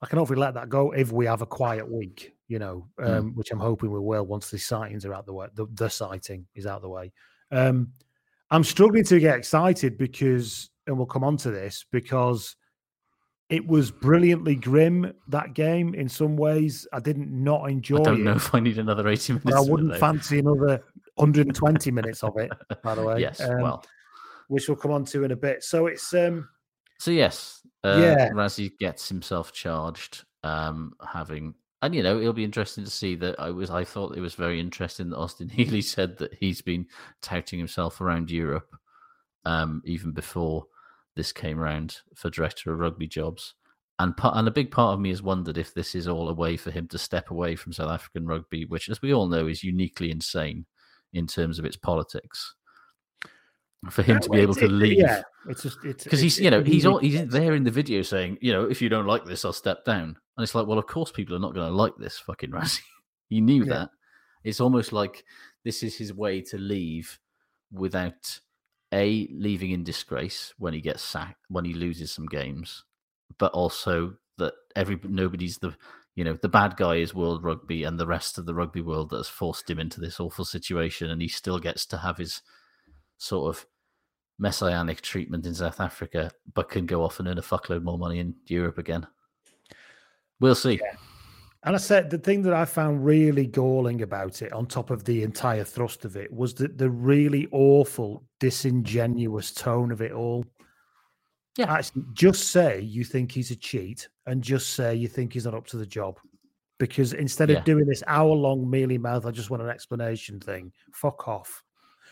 I can hopefully let that go if we have a quiet week, you know, Mm. um, which I'm hoping we will once the citings are out the way. The, the citing is out the way. Um, I'm struggling to get excited because, and we'll come on to this because it was brilliantly grim that game in some ways. I didn't not enjoy I don't it. know if I need another 80 minutes. I wouldn't fancy another 120 minutes of it, by the way. Yes, um, well. which we'll come on to in a bit. So it's um So yes, uh, Yeah. Rassie gets himself charged, um, having, and you know, it'll be interesting to see that. I was, I thought it was very interesting that Austin Healey said that he's been touting himself around Europe, um, even before this came around for director of rugby jobs. and part, and a big part of me has wondered if this is all a way for him to step away from South African rugby, which, as we all know, is uniquely insane in terms of its politics. For him Yeah, to be able to leave, yeah, it's just it's because he's you know he's all, he's there in the video saying you know if you don't like this I'll step down and it's like well of course people are not going to like this fucking Rassie he knew Yeah. that it's almost like this is his way to leave without a leaving in disgrace when he gets sacked when he loses some games but also that every nobody's the you know the bad guy is world rugby and the rest of the rugby world that has forced him into this awful situation and he still gets to have his sort of messianic treatment in South Africa, but can go off and earn a fuckload more money in Europe again. We'll see. And I said the thing that I found really galling about it, on top of the entire thrust of it, was that the really awful, disingenuous tone of it all. Yeah. Actually, just say you think he's a cheat and just say you think he's not up to the job. Because instead Yeah. of doing this hour long mealy mouth, I just want an explanation thing, fuck off.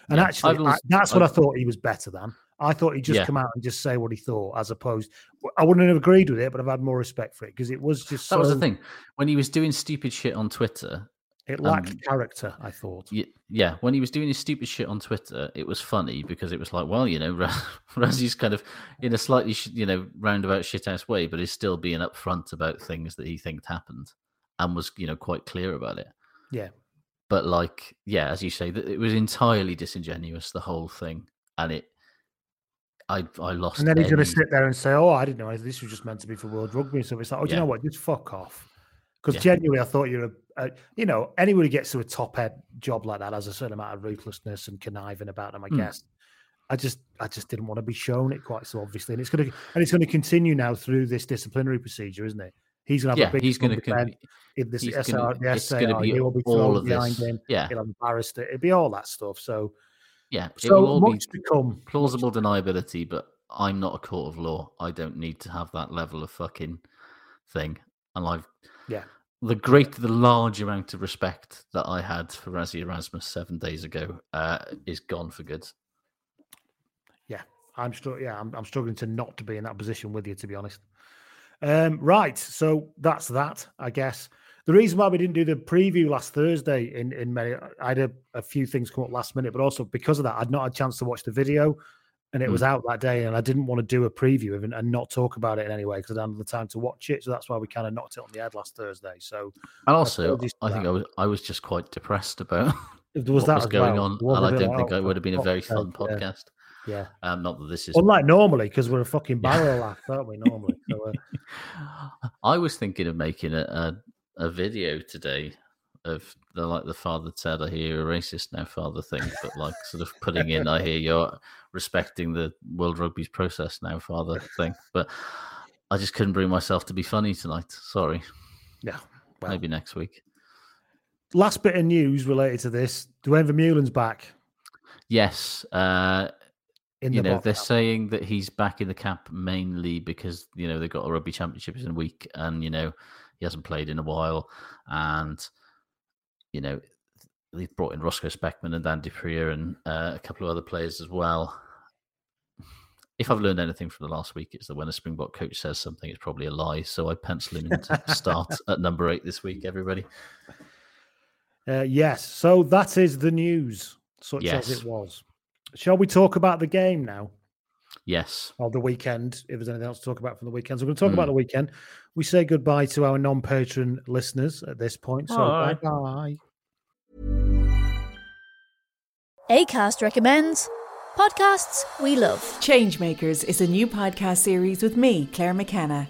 And Yeah, actually, I've I- that's what I I've- thought he was better than. I thought he'd just Yeah. come out and just say what he thought, as opposed. I wouldn't have agreed with it, but I've had more respect for it because it was just That was the thing. When he was doing stupid shit on Twitter, It lacked Um, character, I thought. y- yeah, when he was doing his stupid shit on Twitter, it was funny because it was like, well, you know, Raz- Rassie's kind of in a slightly, sh- you know, roundabout shithouse way, but is still being upfront about things that he thinks happened and was, you know, quite clear about it. Yeah. But like, yeah, as you say, that it was entirely disingenuous, the whole thing, and it, I, I lost. And then he's going to sit there and say, "Oh, I didn't know this was just meant to be for World Rugby." So it's like, "Oh, do you know what? Just fuck off." Because Yeah. genuinely, I thought you're a, a, you know, anyone who gets to a top head job like that has a certain amount of ruthlessness and conniving about them. I Hmm. guess. I just, I just didn't want to be shown it quite so obviously, and it's going to, and it's going to continue now through this disciplinary procedure, isn't it? He's going to have Yeah, a big he's going to. in this SR, gonna- the it's SAR, be he will be all thrown of behind this. him. Yeah. He'll have embarrassed it. It'll be all that stuff. So, Yeah, it so will all be much to come. plausible deniability, but I'm not a court of law. I don't need to have that level of fucking thing. And I've Yeah. the great, the large amount of respect that I had for Rassie Erasmus seven days ago uh, is gone for good. Yeah, I'm still. Yeah, I'm, I'm struggling to not to be in that position with you, to be honest. Um, right, so that's that, I guess. The reason why we didn't do the preview last Thursday in in May, I had a, a few things come up last minute, but also because of that, I'd not had a chance to watch the video, and it was out that day, and I didn't want to do a preview of it and not talk about it in any way because I didn't have the time to watch it. So that's why we kind of knocked it on the head last Thursday. So And also, for I think. I was I was just quite depressed about was what that was going well. on, was and I don't think it would have been a very fun yeah. podcast. Yeah. Um, not that this is. Unlike normally, because we're a fucking barrel laugh, aren't we? Normally, so, uh, I was thinking of making a, a a video today of the like the father said I hear you're a racist now father thing, but like sort of putting in I hear you're respecting the World Rugby's process now father thing. But I just couldn't bring myself to be funny tonight. Sorry. yeah. Well, Maybe next week. last bit of news related to this: Duane Vermeulen's back Yes. Uh in you the know, Boks they're saying that he's back in the cap mainly because you know they've got a rugby championships in a week, and you know he hasn't played in a while, and you know they've brought in Rosko Specman and Dan du Preez and uh, a couple of other players as well. If I've learned anything from the last week, it's that when a Springbok coach says something, it's probably a lie. So I pencil him in to start at number eight this week. Everybody, Uh, yes, so that is the news, such as it was. Shall we talk about the game now? yes, Or the weekend, if there's anything else to talk about from the weekend. So we're going to talk Hmm. about the weekend. We say goodbye to our non patron listeners at this point. So Bye. bye bye. ACAST recommends podcasts we love. Changemakers is a new podcast series with me, Claire McKenna,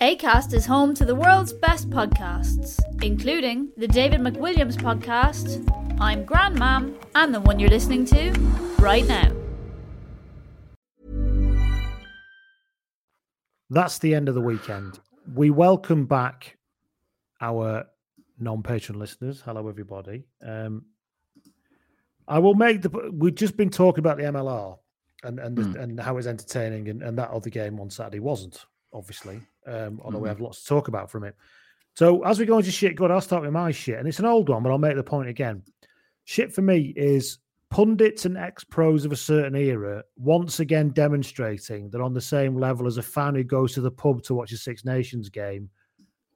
ACAST is home to the world's best podcasts, including the David McWilliams podcast, I'm Grandmam, and the one you're listening to right now. That's the end of the weekend. We welcome back our non-patron listeners, hello everybody. Um, I will make the. We've just been talking about the MLR and and Mm. and how it's entertaining, and, and that other game on Saturday wasn't obviously. Um, although we Mhm. have lots to talk about from it. So as we go into shit, good. I'll start with my shit, and it's an old one, but I'll make the point again. Shit for me is pundits and ex pros of a certain era once again demonstrating that on the same level as a fan who goes to the pub to watch a Six Nations game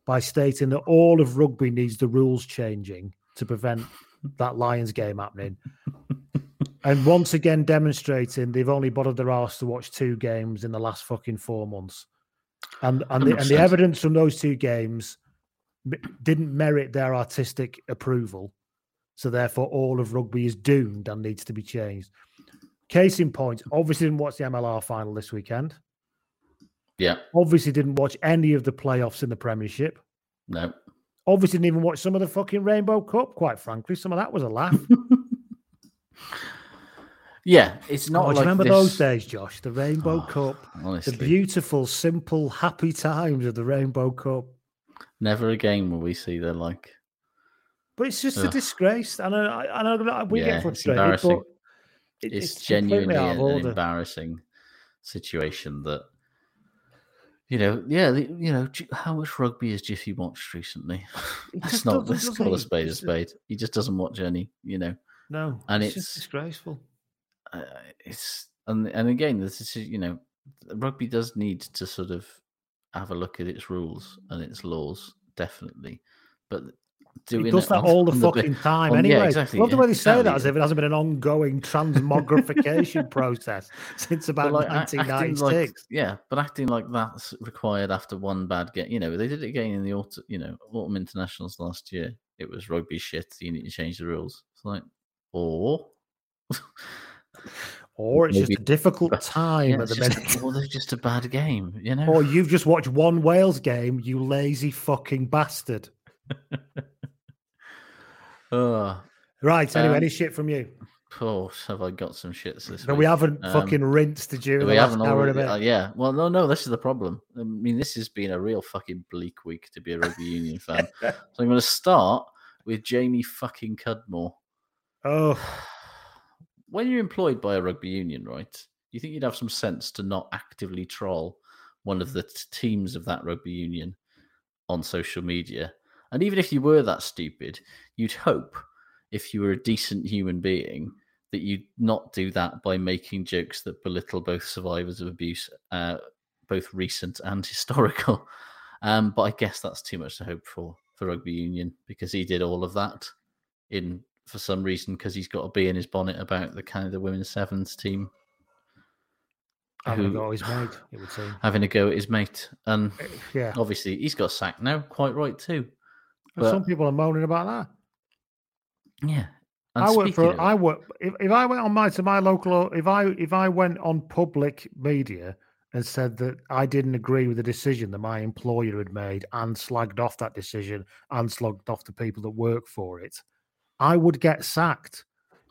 by stating that all of rugby needs the rules changing to prevent that Lions game happening. and once again demonstrating they've only bothered their arse to watch two games in the last fucking four months. And and the, and the evidence from those two games didn't merit their artistic approval. So therefore, all of rugby is doomed and needs to be changed. Case in point, obviously didn't watch the MLR final this weekend. Yeah. Obviously didn't watch any of the playoffs in the Premiership. No. Obviously didn't even watch some of the fucking Rainbow Cup. Quite frankly, some of that was a laugh. Yeah. It's not oh, like remember this- those days, Josh? The Rainbow Oh, Cup, Honestly, the beautiful, simple, happy times of the Rainbow Cup. never again will we see the like. But it's just a Ugh. disgrace. I I I know we Yeah, get it's frustrated, embarrassing. but it- It's, completely genuinely an, order. embarrassing situation that. You know, yeah, you know, how much rugby has Jiffy watched recently? Just not let's call a spade a spade. He just doesn't watch any, you know. No, And it's, just it's- disgraceful. It's and and again this is you know rugby does need to sort of have a look at its rules and its laws definitely but doing It does that on- all the bit- fucking time on- anyway. yeah exactly Love the way they say that as if it hasn't been an ongoing transmogrification process since about like, 1996. like yeah but acting like that's required after one bad game you know they did it again in the autumn you know autumn internationals last year it was rugby shit you need to change the rules it's like or or it's just a difficult time yeah, at the just, minute. or they're just a bad game you know Or you've just watched one Wales game, you lazy fucking bastard. oh, Right, anyway, Um, any shit from you? Oh, have I got some shits this No, week? we haven't Um, fucking rinsed the during we haven't already. bit. uh, yeah. Well, no, no. This is the problem. I mean, this has been a real fucking bleak week to be a rugby union fan. So I'm going to start with Jamie fucking Cudmore. oh, When you're employed by a rugby union, right? You think you'd have some sense to not actively troll one of the t- teams of that rugby union on social media. And even if you were that stupid, you'd hope if you were a decent human being that you'd not do that by making jokes that belittle both survivors of abuse, uh, both recent and historical. Um, but I guess that's too much to hope for for rugby union because he did all of that in for some reason because he's got a bee in his bonnet about the Canada women's sevens team having a go at his mate, it would seem. having a go at his mate, and eh, Yeah. obviously he's got sacked now, quite right too. But some people are moaning about that. yeah, and I work for. of- I work. If, if I went on my to my local, if I if I went on public media and said that I didn't agree with the decision that my employer had made and slagged off that decision and slugged off the people that work for it, I would get sacked.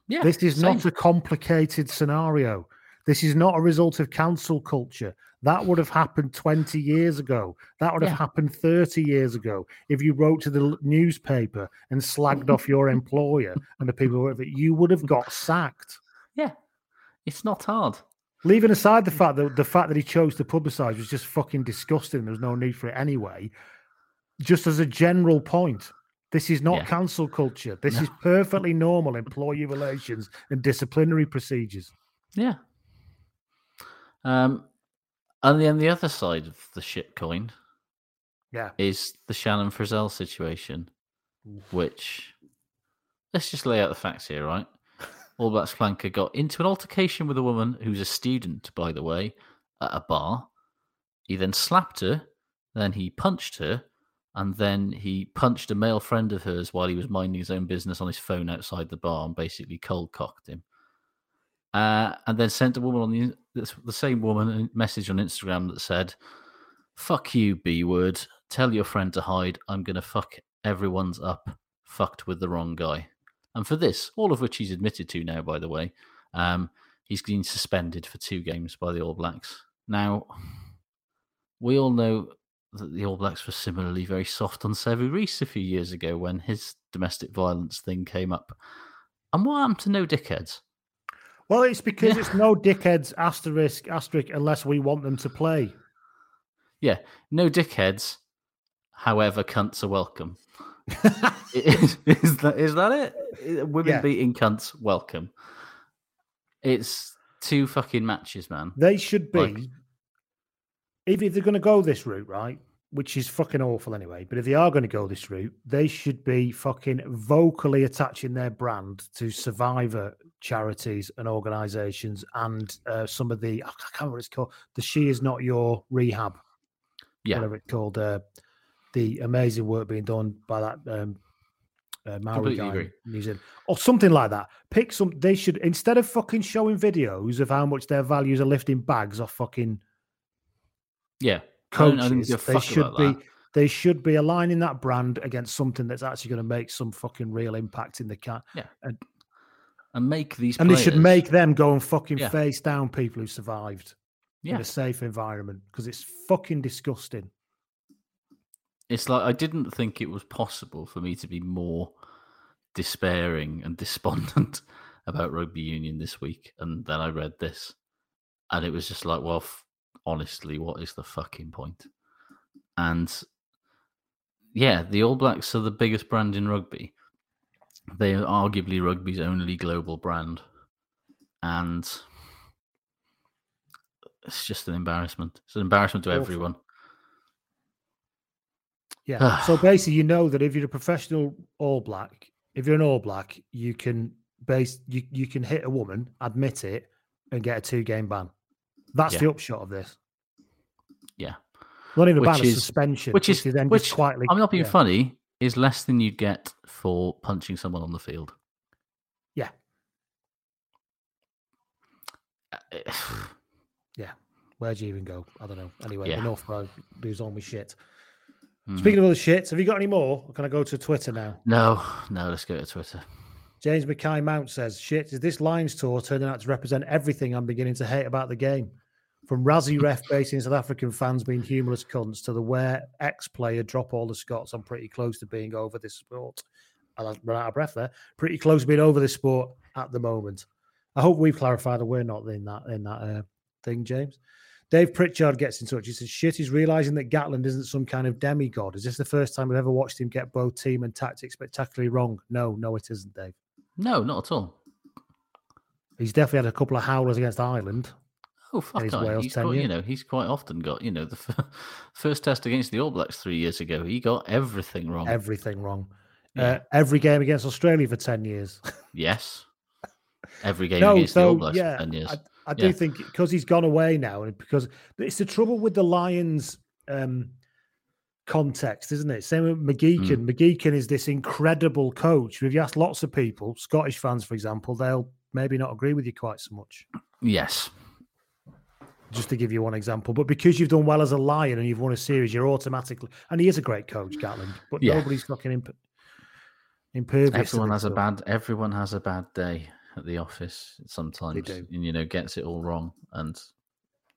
yeah, This is not a complicated scenario. This is not a result of cancel culture. That would have happened 20 years ago. That would have Yeah. happened 30 years ago. If you wrote to the newspaper and slagged off your employer and the people who you would have got sacked. yeah, it's not hard. Leaving aside the fact that the fact that he chose to publicize was just fucking disgusting. There was no need for it anyway. Just as a general point, this is not Yeah. cancel culture. This No. is perfectly normal employee relations and disciplinary procedures. Yeah. Um, and then the other side of the shit coin Yeah. is the Shannon Frizell situation, which let's just lay out the facts here, right? All Blacks flanker got into an altercation with a woman who's a student, by the way, at a bar. He then slapped her, then he punched her, and then he punched a male friend of hers while he was minding his own business on his phone outside the bar and basically cold cocked him. Uh, and then sent a woman on the the same woman a message on Instagram that said, "Fuck you, B word. Tell your friend to hide. I'm gonna fuck everyone's up. Fucked with the wrong guy." And for this, all of which he's admitted to now, by the way, um, he's been suspended for two games by the All Blacks. Now, we all know that the All Blacks were similarly very soft on Sevu Reece a few years ago when his domestic violence thing came up. And what happened to no dickheads? Well, it's because it's no dickheads asterisk asterisk unless we want them to play. Yeah, no dickheads. However, cunts are welcome. is, is that is that it? Women Yeah. beating cunts welcome. It's two fucking matches, man. They should be, Like- if they're going to go this route, right? Which is fucking awful anyway. But if they are going to go this route, they should be fucking vocally attaching their brand to survivor charities and organisations and uh, some of the I can't remember what it's called. The She Is Not Your Rehab, Yeah, whatever it's called. Uh, the amazing work being done by that um, uh, Maori guy agree. Or something like that. Pick some. They should instead of fucking showing videos of how much their values are lifting bags off fucking yeah. Coaches. They should be. that. They should be aligning that brand against something that's actually going to make some fucking real impact in the cat. Yeah. And and make these And they should make them go and fucking Yeah. face down people who survived in a safe environment because it's fucking disgusting. It's like I didn't think it was possible for me to be more despairing and despondent about rugby union this week, and then I read this, and it was just like, well, honestly, what is the fucking point? And yeah, the All Blacks are the biggest brand in rugby. They are arguably rugby's only global brand, and it's just an embarrassment. It's an embarrassment to Awful. everyone. Yeah. so basically, you know that if you're a professional All Black, if you're an All Black, you can base you you can hit a woman, admit it, and get a two game ban. That's the upshot of this. Yeah. Not even a Which ban, a suspension, which is then which just quietly. I'm not being yeah. funny is less than you'd get for punching someone on the field. Yeah. Yeah. Where'd you even go? I don't know. Anyway, Yeah. enough. I lose all my shit. Hmm. Speaking of other shits, have you got any more? Or can I go to Twitter now? No, no, let's go to Twitter. James Mackay Mount says, "Shit, is this Lions tour turning out to represent everything I'm beginning to hate about the game? From Rassie ref basing South African fans being humorless cunts to the where ex player drop all the Scots. I'm pretty close to being over this sport. I'll run out of breath there. Pretty close to being over this sport at the moment. I hope we've clarified that we're not in that in that uh, thing, James." Dave Pritchard gets in touch. He says, Shit, he's realizing that Gatland isn't some kind of demigod. Is this the first time we've ever watched him get both team and tactics spectacularly wrong? No, no, it isn't, Dave. No, not at all. He's definitely had a couple of howlers against Ireland. Oh fuck! his I- Wales He's got, you know, he's quite often got you know the f- first test against the All Blacks three years ago. He got everything wrong. Everything wrong. Yeah. Uh, every game against Australia for 10 years. yes, every game no, against the All Blacks yeah, for ten years. I, I do Yeah. think because he's gone away now, and because it's the trouble with the Lions um, context, isn't it? Same with McGeechan. McGeechan is this incredible coach. If you ask lots of people, Scottish fans, for example, they'll maybe not agree with you quite so much. Yes, Just to give you one example, but because you've done well as a Lion and you've won a series, you're automatically and he is a great coach, Gatland. But Yeah. nobody's fucking imp- impervious. everyone has a bad. Everyone has a bad day at the office sometimes, and you know gets it all wrong. And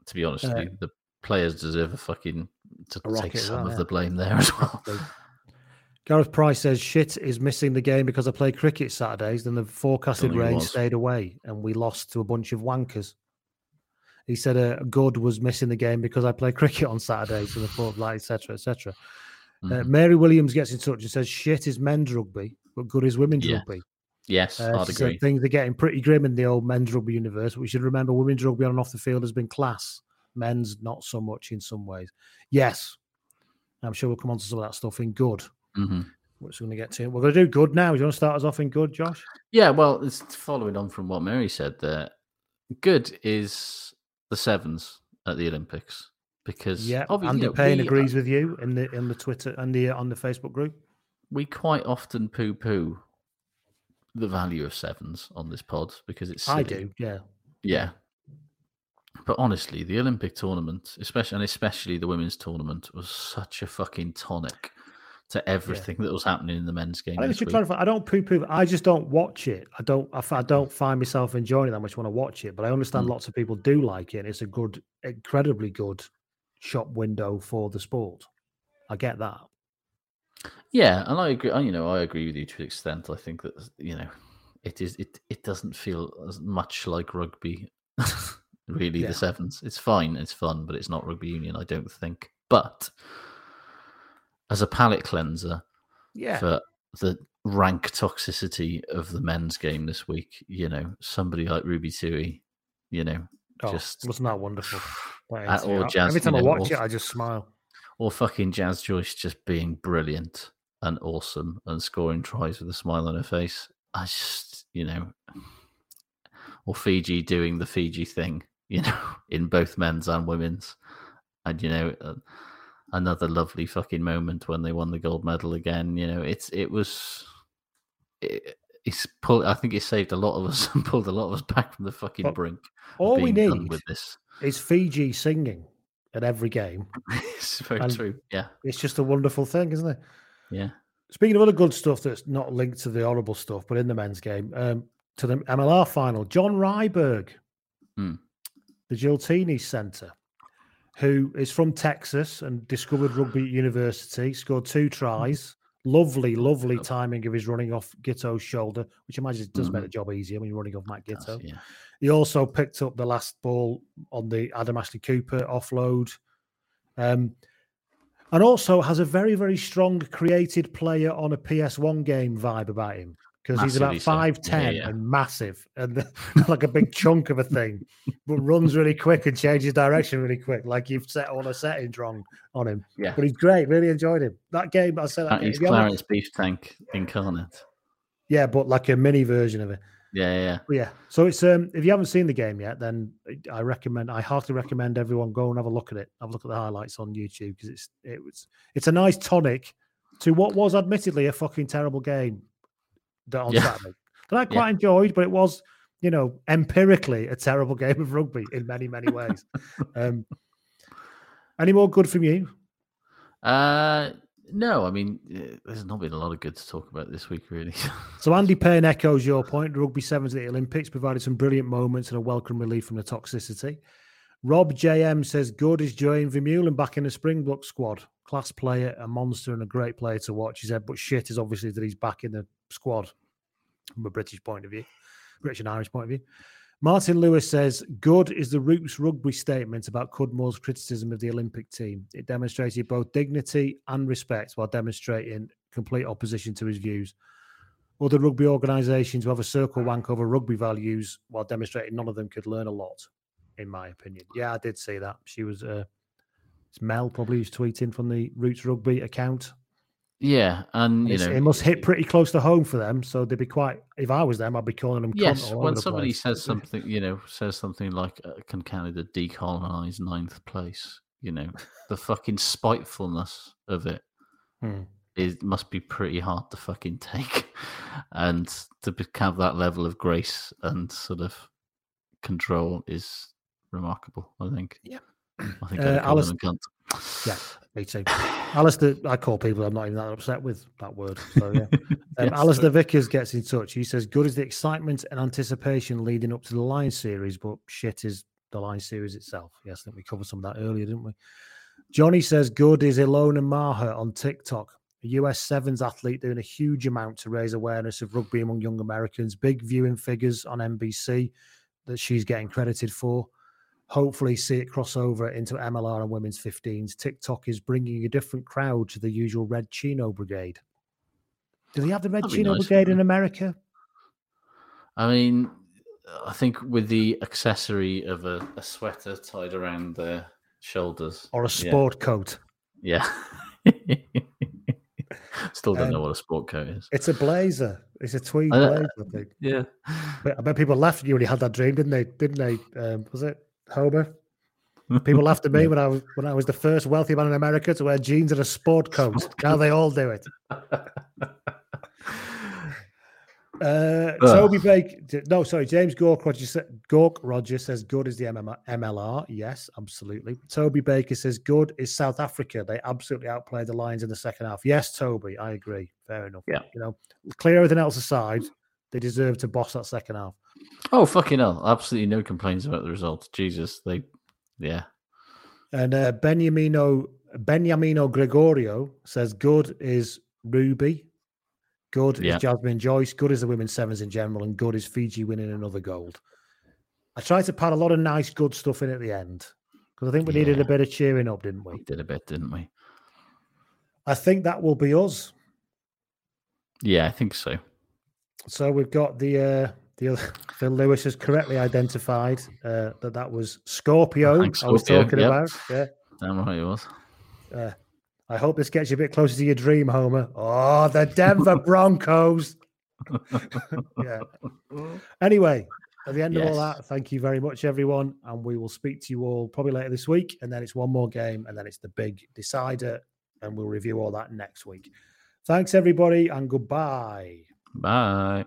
to be honest Uh, you, the players deserve a fucking to A take some well, of yeah. the blame there as well. Gareth Price says shit is missing the game because I play cricket Saturdays. Then the forecasted Don't think he rain stayed away and we lost to a bunch of wankers. He said uh, Good was missing the game because I play cricket on Saturdays and the fourth light, etc. etc. Uh, Mhm. Mary Williams gets in touch and says shit is men's rugby, but good is women's Yeah. rugby. Yes, Uh, I'd said agree. things are getting pretty grim in the old men's rugby universe. We should remember women's rugby on and off the field has been class. Men's not so much in some ways. Yes, I'm sure we'll come on to some of that stuff in good hmm which we're going to get to. We're going to do good now. Do you want to start us off in good, Josh? Yeah, well, it's following on from what Mary said there. Good is the sevens at the Olympics because Yeah, obviously Andy you know, Payne we, uh, agrees with you in the in the Twitter and the on the Facebook group. we quite often poo poo the value of sevens on this pod because it's I do, yeah. Yeah. But honestly, the Olympic tournament, especially and especially the women's tournament, was such a fucking tonic to everything that was happening in the men's game. I think this week. trying to. find- I don't poo poo. I just don't watch it. I don't. I, I don't find myself enjoying it that much when I watch it. But I understand Mm. lots of people do like it. It's a good, incredibly good shop window for the sport. I get that. Yeah, and I agree. You know, I agree with you to an extent. I think that you know, it is it it doesn't feel as much like rugby. really, Yeah. the sevens. It's fine. It's fun, but it's not rugby union. I don't think. But as a palate cleanser Yeah. for the rank toxicity of the men's game this week, you know, somebody like Ruby Tui, you know, Oh, just wasn't that wonderful? It's- or Jazz, Every time you I watch or- it, I just smile. or fucking Jazz Joyce just being brilliant and awesome and scoring tries with a smile on her face. I just, you know, or Fiji doing the Fiji thing, you know, in both men's and women's. And, you know, uh, another lovely fucking moment when they won the gold medal again. You know, it's, it was, it, it's pulled, I think it saved a lot of us and pulled a lot of us back from the fucking But brink. All we need with this. is Fiji singing at every game. it's very And- true. Yeah. It's just a wonderful thing, isn't it? Yeah. Speaking of other good stuff that's not linked to the horrible stuff, but in the men's game, um, to the MLR final, John Ryberg, Hmm. the Giltini Centre, who is from Texas and discovered rugby at university, scored two tries. Lovely, lovely timing of his running off Giteau's shoulder, which I imagine does make Mhm. the job easier when you're running off Matt Giteau. Yeah. He also picked up the last ball on the Adam Ashley Cooper offload. Um, and also has a very, very strong created player on a PS1 game vibe about him because he's about Massively so. Yeah, 5'10 yeah. and massive and like a big chunk of a thing, but runs really quick and changes direction really quick. Like you've set all the settings wrong on him. Yeah. But he's great. Really enjoyed him. That game, I said that That game. is if you Clarence Beef Tank incarnate. Yeah, but like a mini version of it. Yeah, yeah, yeah. But yeah. So it's um if you haven't seen the game yet, then I recommend I heartily recommend everyone go and have a look at it. Have a look at the highlights on YouTube because it's it was it's a nice tonic to what was admittedly a fucking terrible game that on Yeah. Saturday. That I Yeah. quite enjoyed, but it was, you know, empirically a terrible game of rugby in many, many ways. um any more good from you? Uh, no, I mean, eh, there's not been a lot of good to talk about this week, really. So Andy Payne echoes your point. Rugby Sevens at the Olympics provided some brilliant moments and a welcome relief from the toxicity. Rob JM says, good is Duane Vermeulen back in the Springbok squad. Class player, a monster and a great player to watch. He said, but shit is obviously that he's back in the squad from a British point of view, British and Irish point of view. Martin Lewis says, good is the Roots rugby statement about Cudmore's criticism of the Olympic team. It demonstrated both dignity and respect while demonstrating complete opposition to his views. Other rugby organisations who have a circle wank over rugby values while demonstrating none of them could learn a lot, in my opinion. Yeah, I did see that. She was, uh, it's Mel probably who's tweeting from the Roots Rugby account. Yeah, and you It's- know, it must hit pretty close to home for them. So they'd be quite, if I was them, I'd be calling them yes, when somebody place. says something, you know, says something like, uh, "Can Canada decolonize ninth place?" You know, the fucking spitefulness of it Hmm. is must be pretty hard to fucking take, and to have that level of grace and sort of control is remarkable. I think. Yeah. I think Uh, Alice- them a cunt. Yeah, me too. Alistair, I call people I'm not even that upset with that word. So yeah. Um, Yes, Alistair Vickers gets in touch. He says, "Good is the excitement and anticipation leading up to the Lion series, but shit is the Lion series itself." Yes, I think we covered some of that earlier, didn't we? Johnny says, "Good is Ilona Maher on TikTok, a US Sevens athlete doing a huge amount to raise awareness of rugby among young Americans. Big viewing figures on NBC that she's getting credited for." Hopefully see it cross over into MLR and women's 15s. TikTok is bringing a different crowd to the usual Red Chino Brigade. Do they have the Red That'd Chino nice, Brigade in America? I mean, I think with the accessory of a, a sweater tied around their shoulders Or a yeah, sport coat? Yeah. Still don't know Um, what a sport coat is. It's a blazer. It's a tweed I blazer, I think. Yeah. But I bet people laughed at you when you had that dream, didn't they? Didn't they? Um, was it Homer? People laughed at me when I was when I was the first wealthy man in America to wear jeans and a sport coat. Now they all do it. Uh, Toby Baker, no, sorry, James Gork Roger, sa- Gork Roger says good is the MM- MLR. Yes, absolutely. Toby Baker says good is South Africa. They absolutely outplayed the Lions in the second half. Yes, Toby, I agree. Fair enough. Yeah. you know, clear everything else aside, they deserve to boss that second half. Oh, fucking hell. Absolutely no complaints about the result. Jesus. They, yeah. And uh, Beniamino Beniamino Gregorio says good is Ruby, good Yeah. is Jasmine Joyce, good is the women's sevens in general, and good is Fiji winning another gold. I tried to pad a lot of nice, good stuff in at the end because I think we needed a bit of cheering up, didn't we? We did a bit, didn't we? I think that will be us. Yeah, I think so. So we've got the uh, the Phil Lewis has correctly identified uh, that that was Scorpio. Thanks, I was talking yep. about. Yeah. Damn right it was. Uh, I hope this gets you a bit closer to your dream, Homer. Oh, the Denver Broncos. yeah. Anyway, at the end of all that, thank you very much, everyone. And we will speak to you all probably later this week. And then it's one more game, and then it's the big decider. And we'll review all that next week. Thanks, everybody, and goodbye. Bye.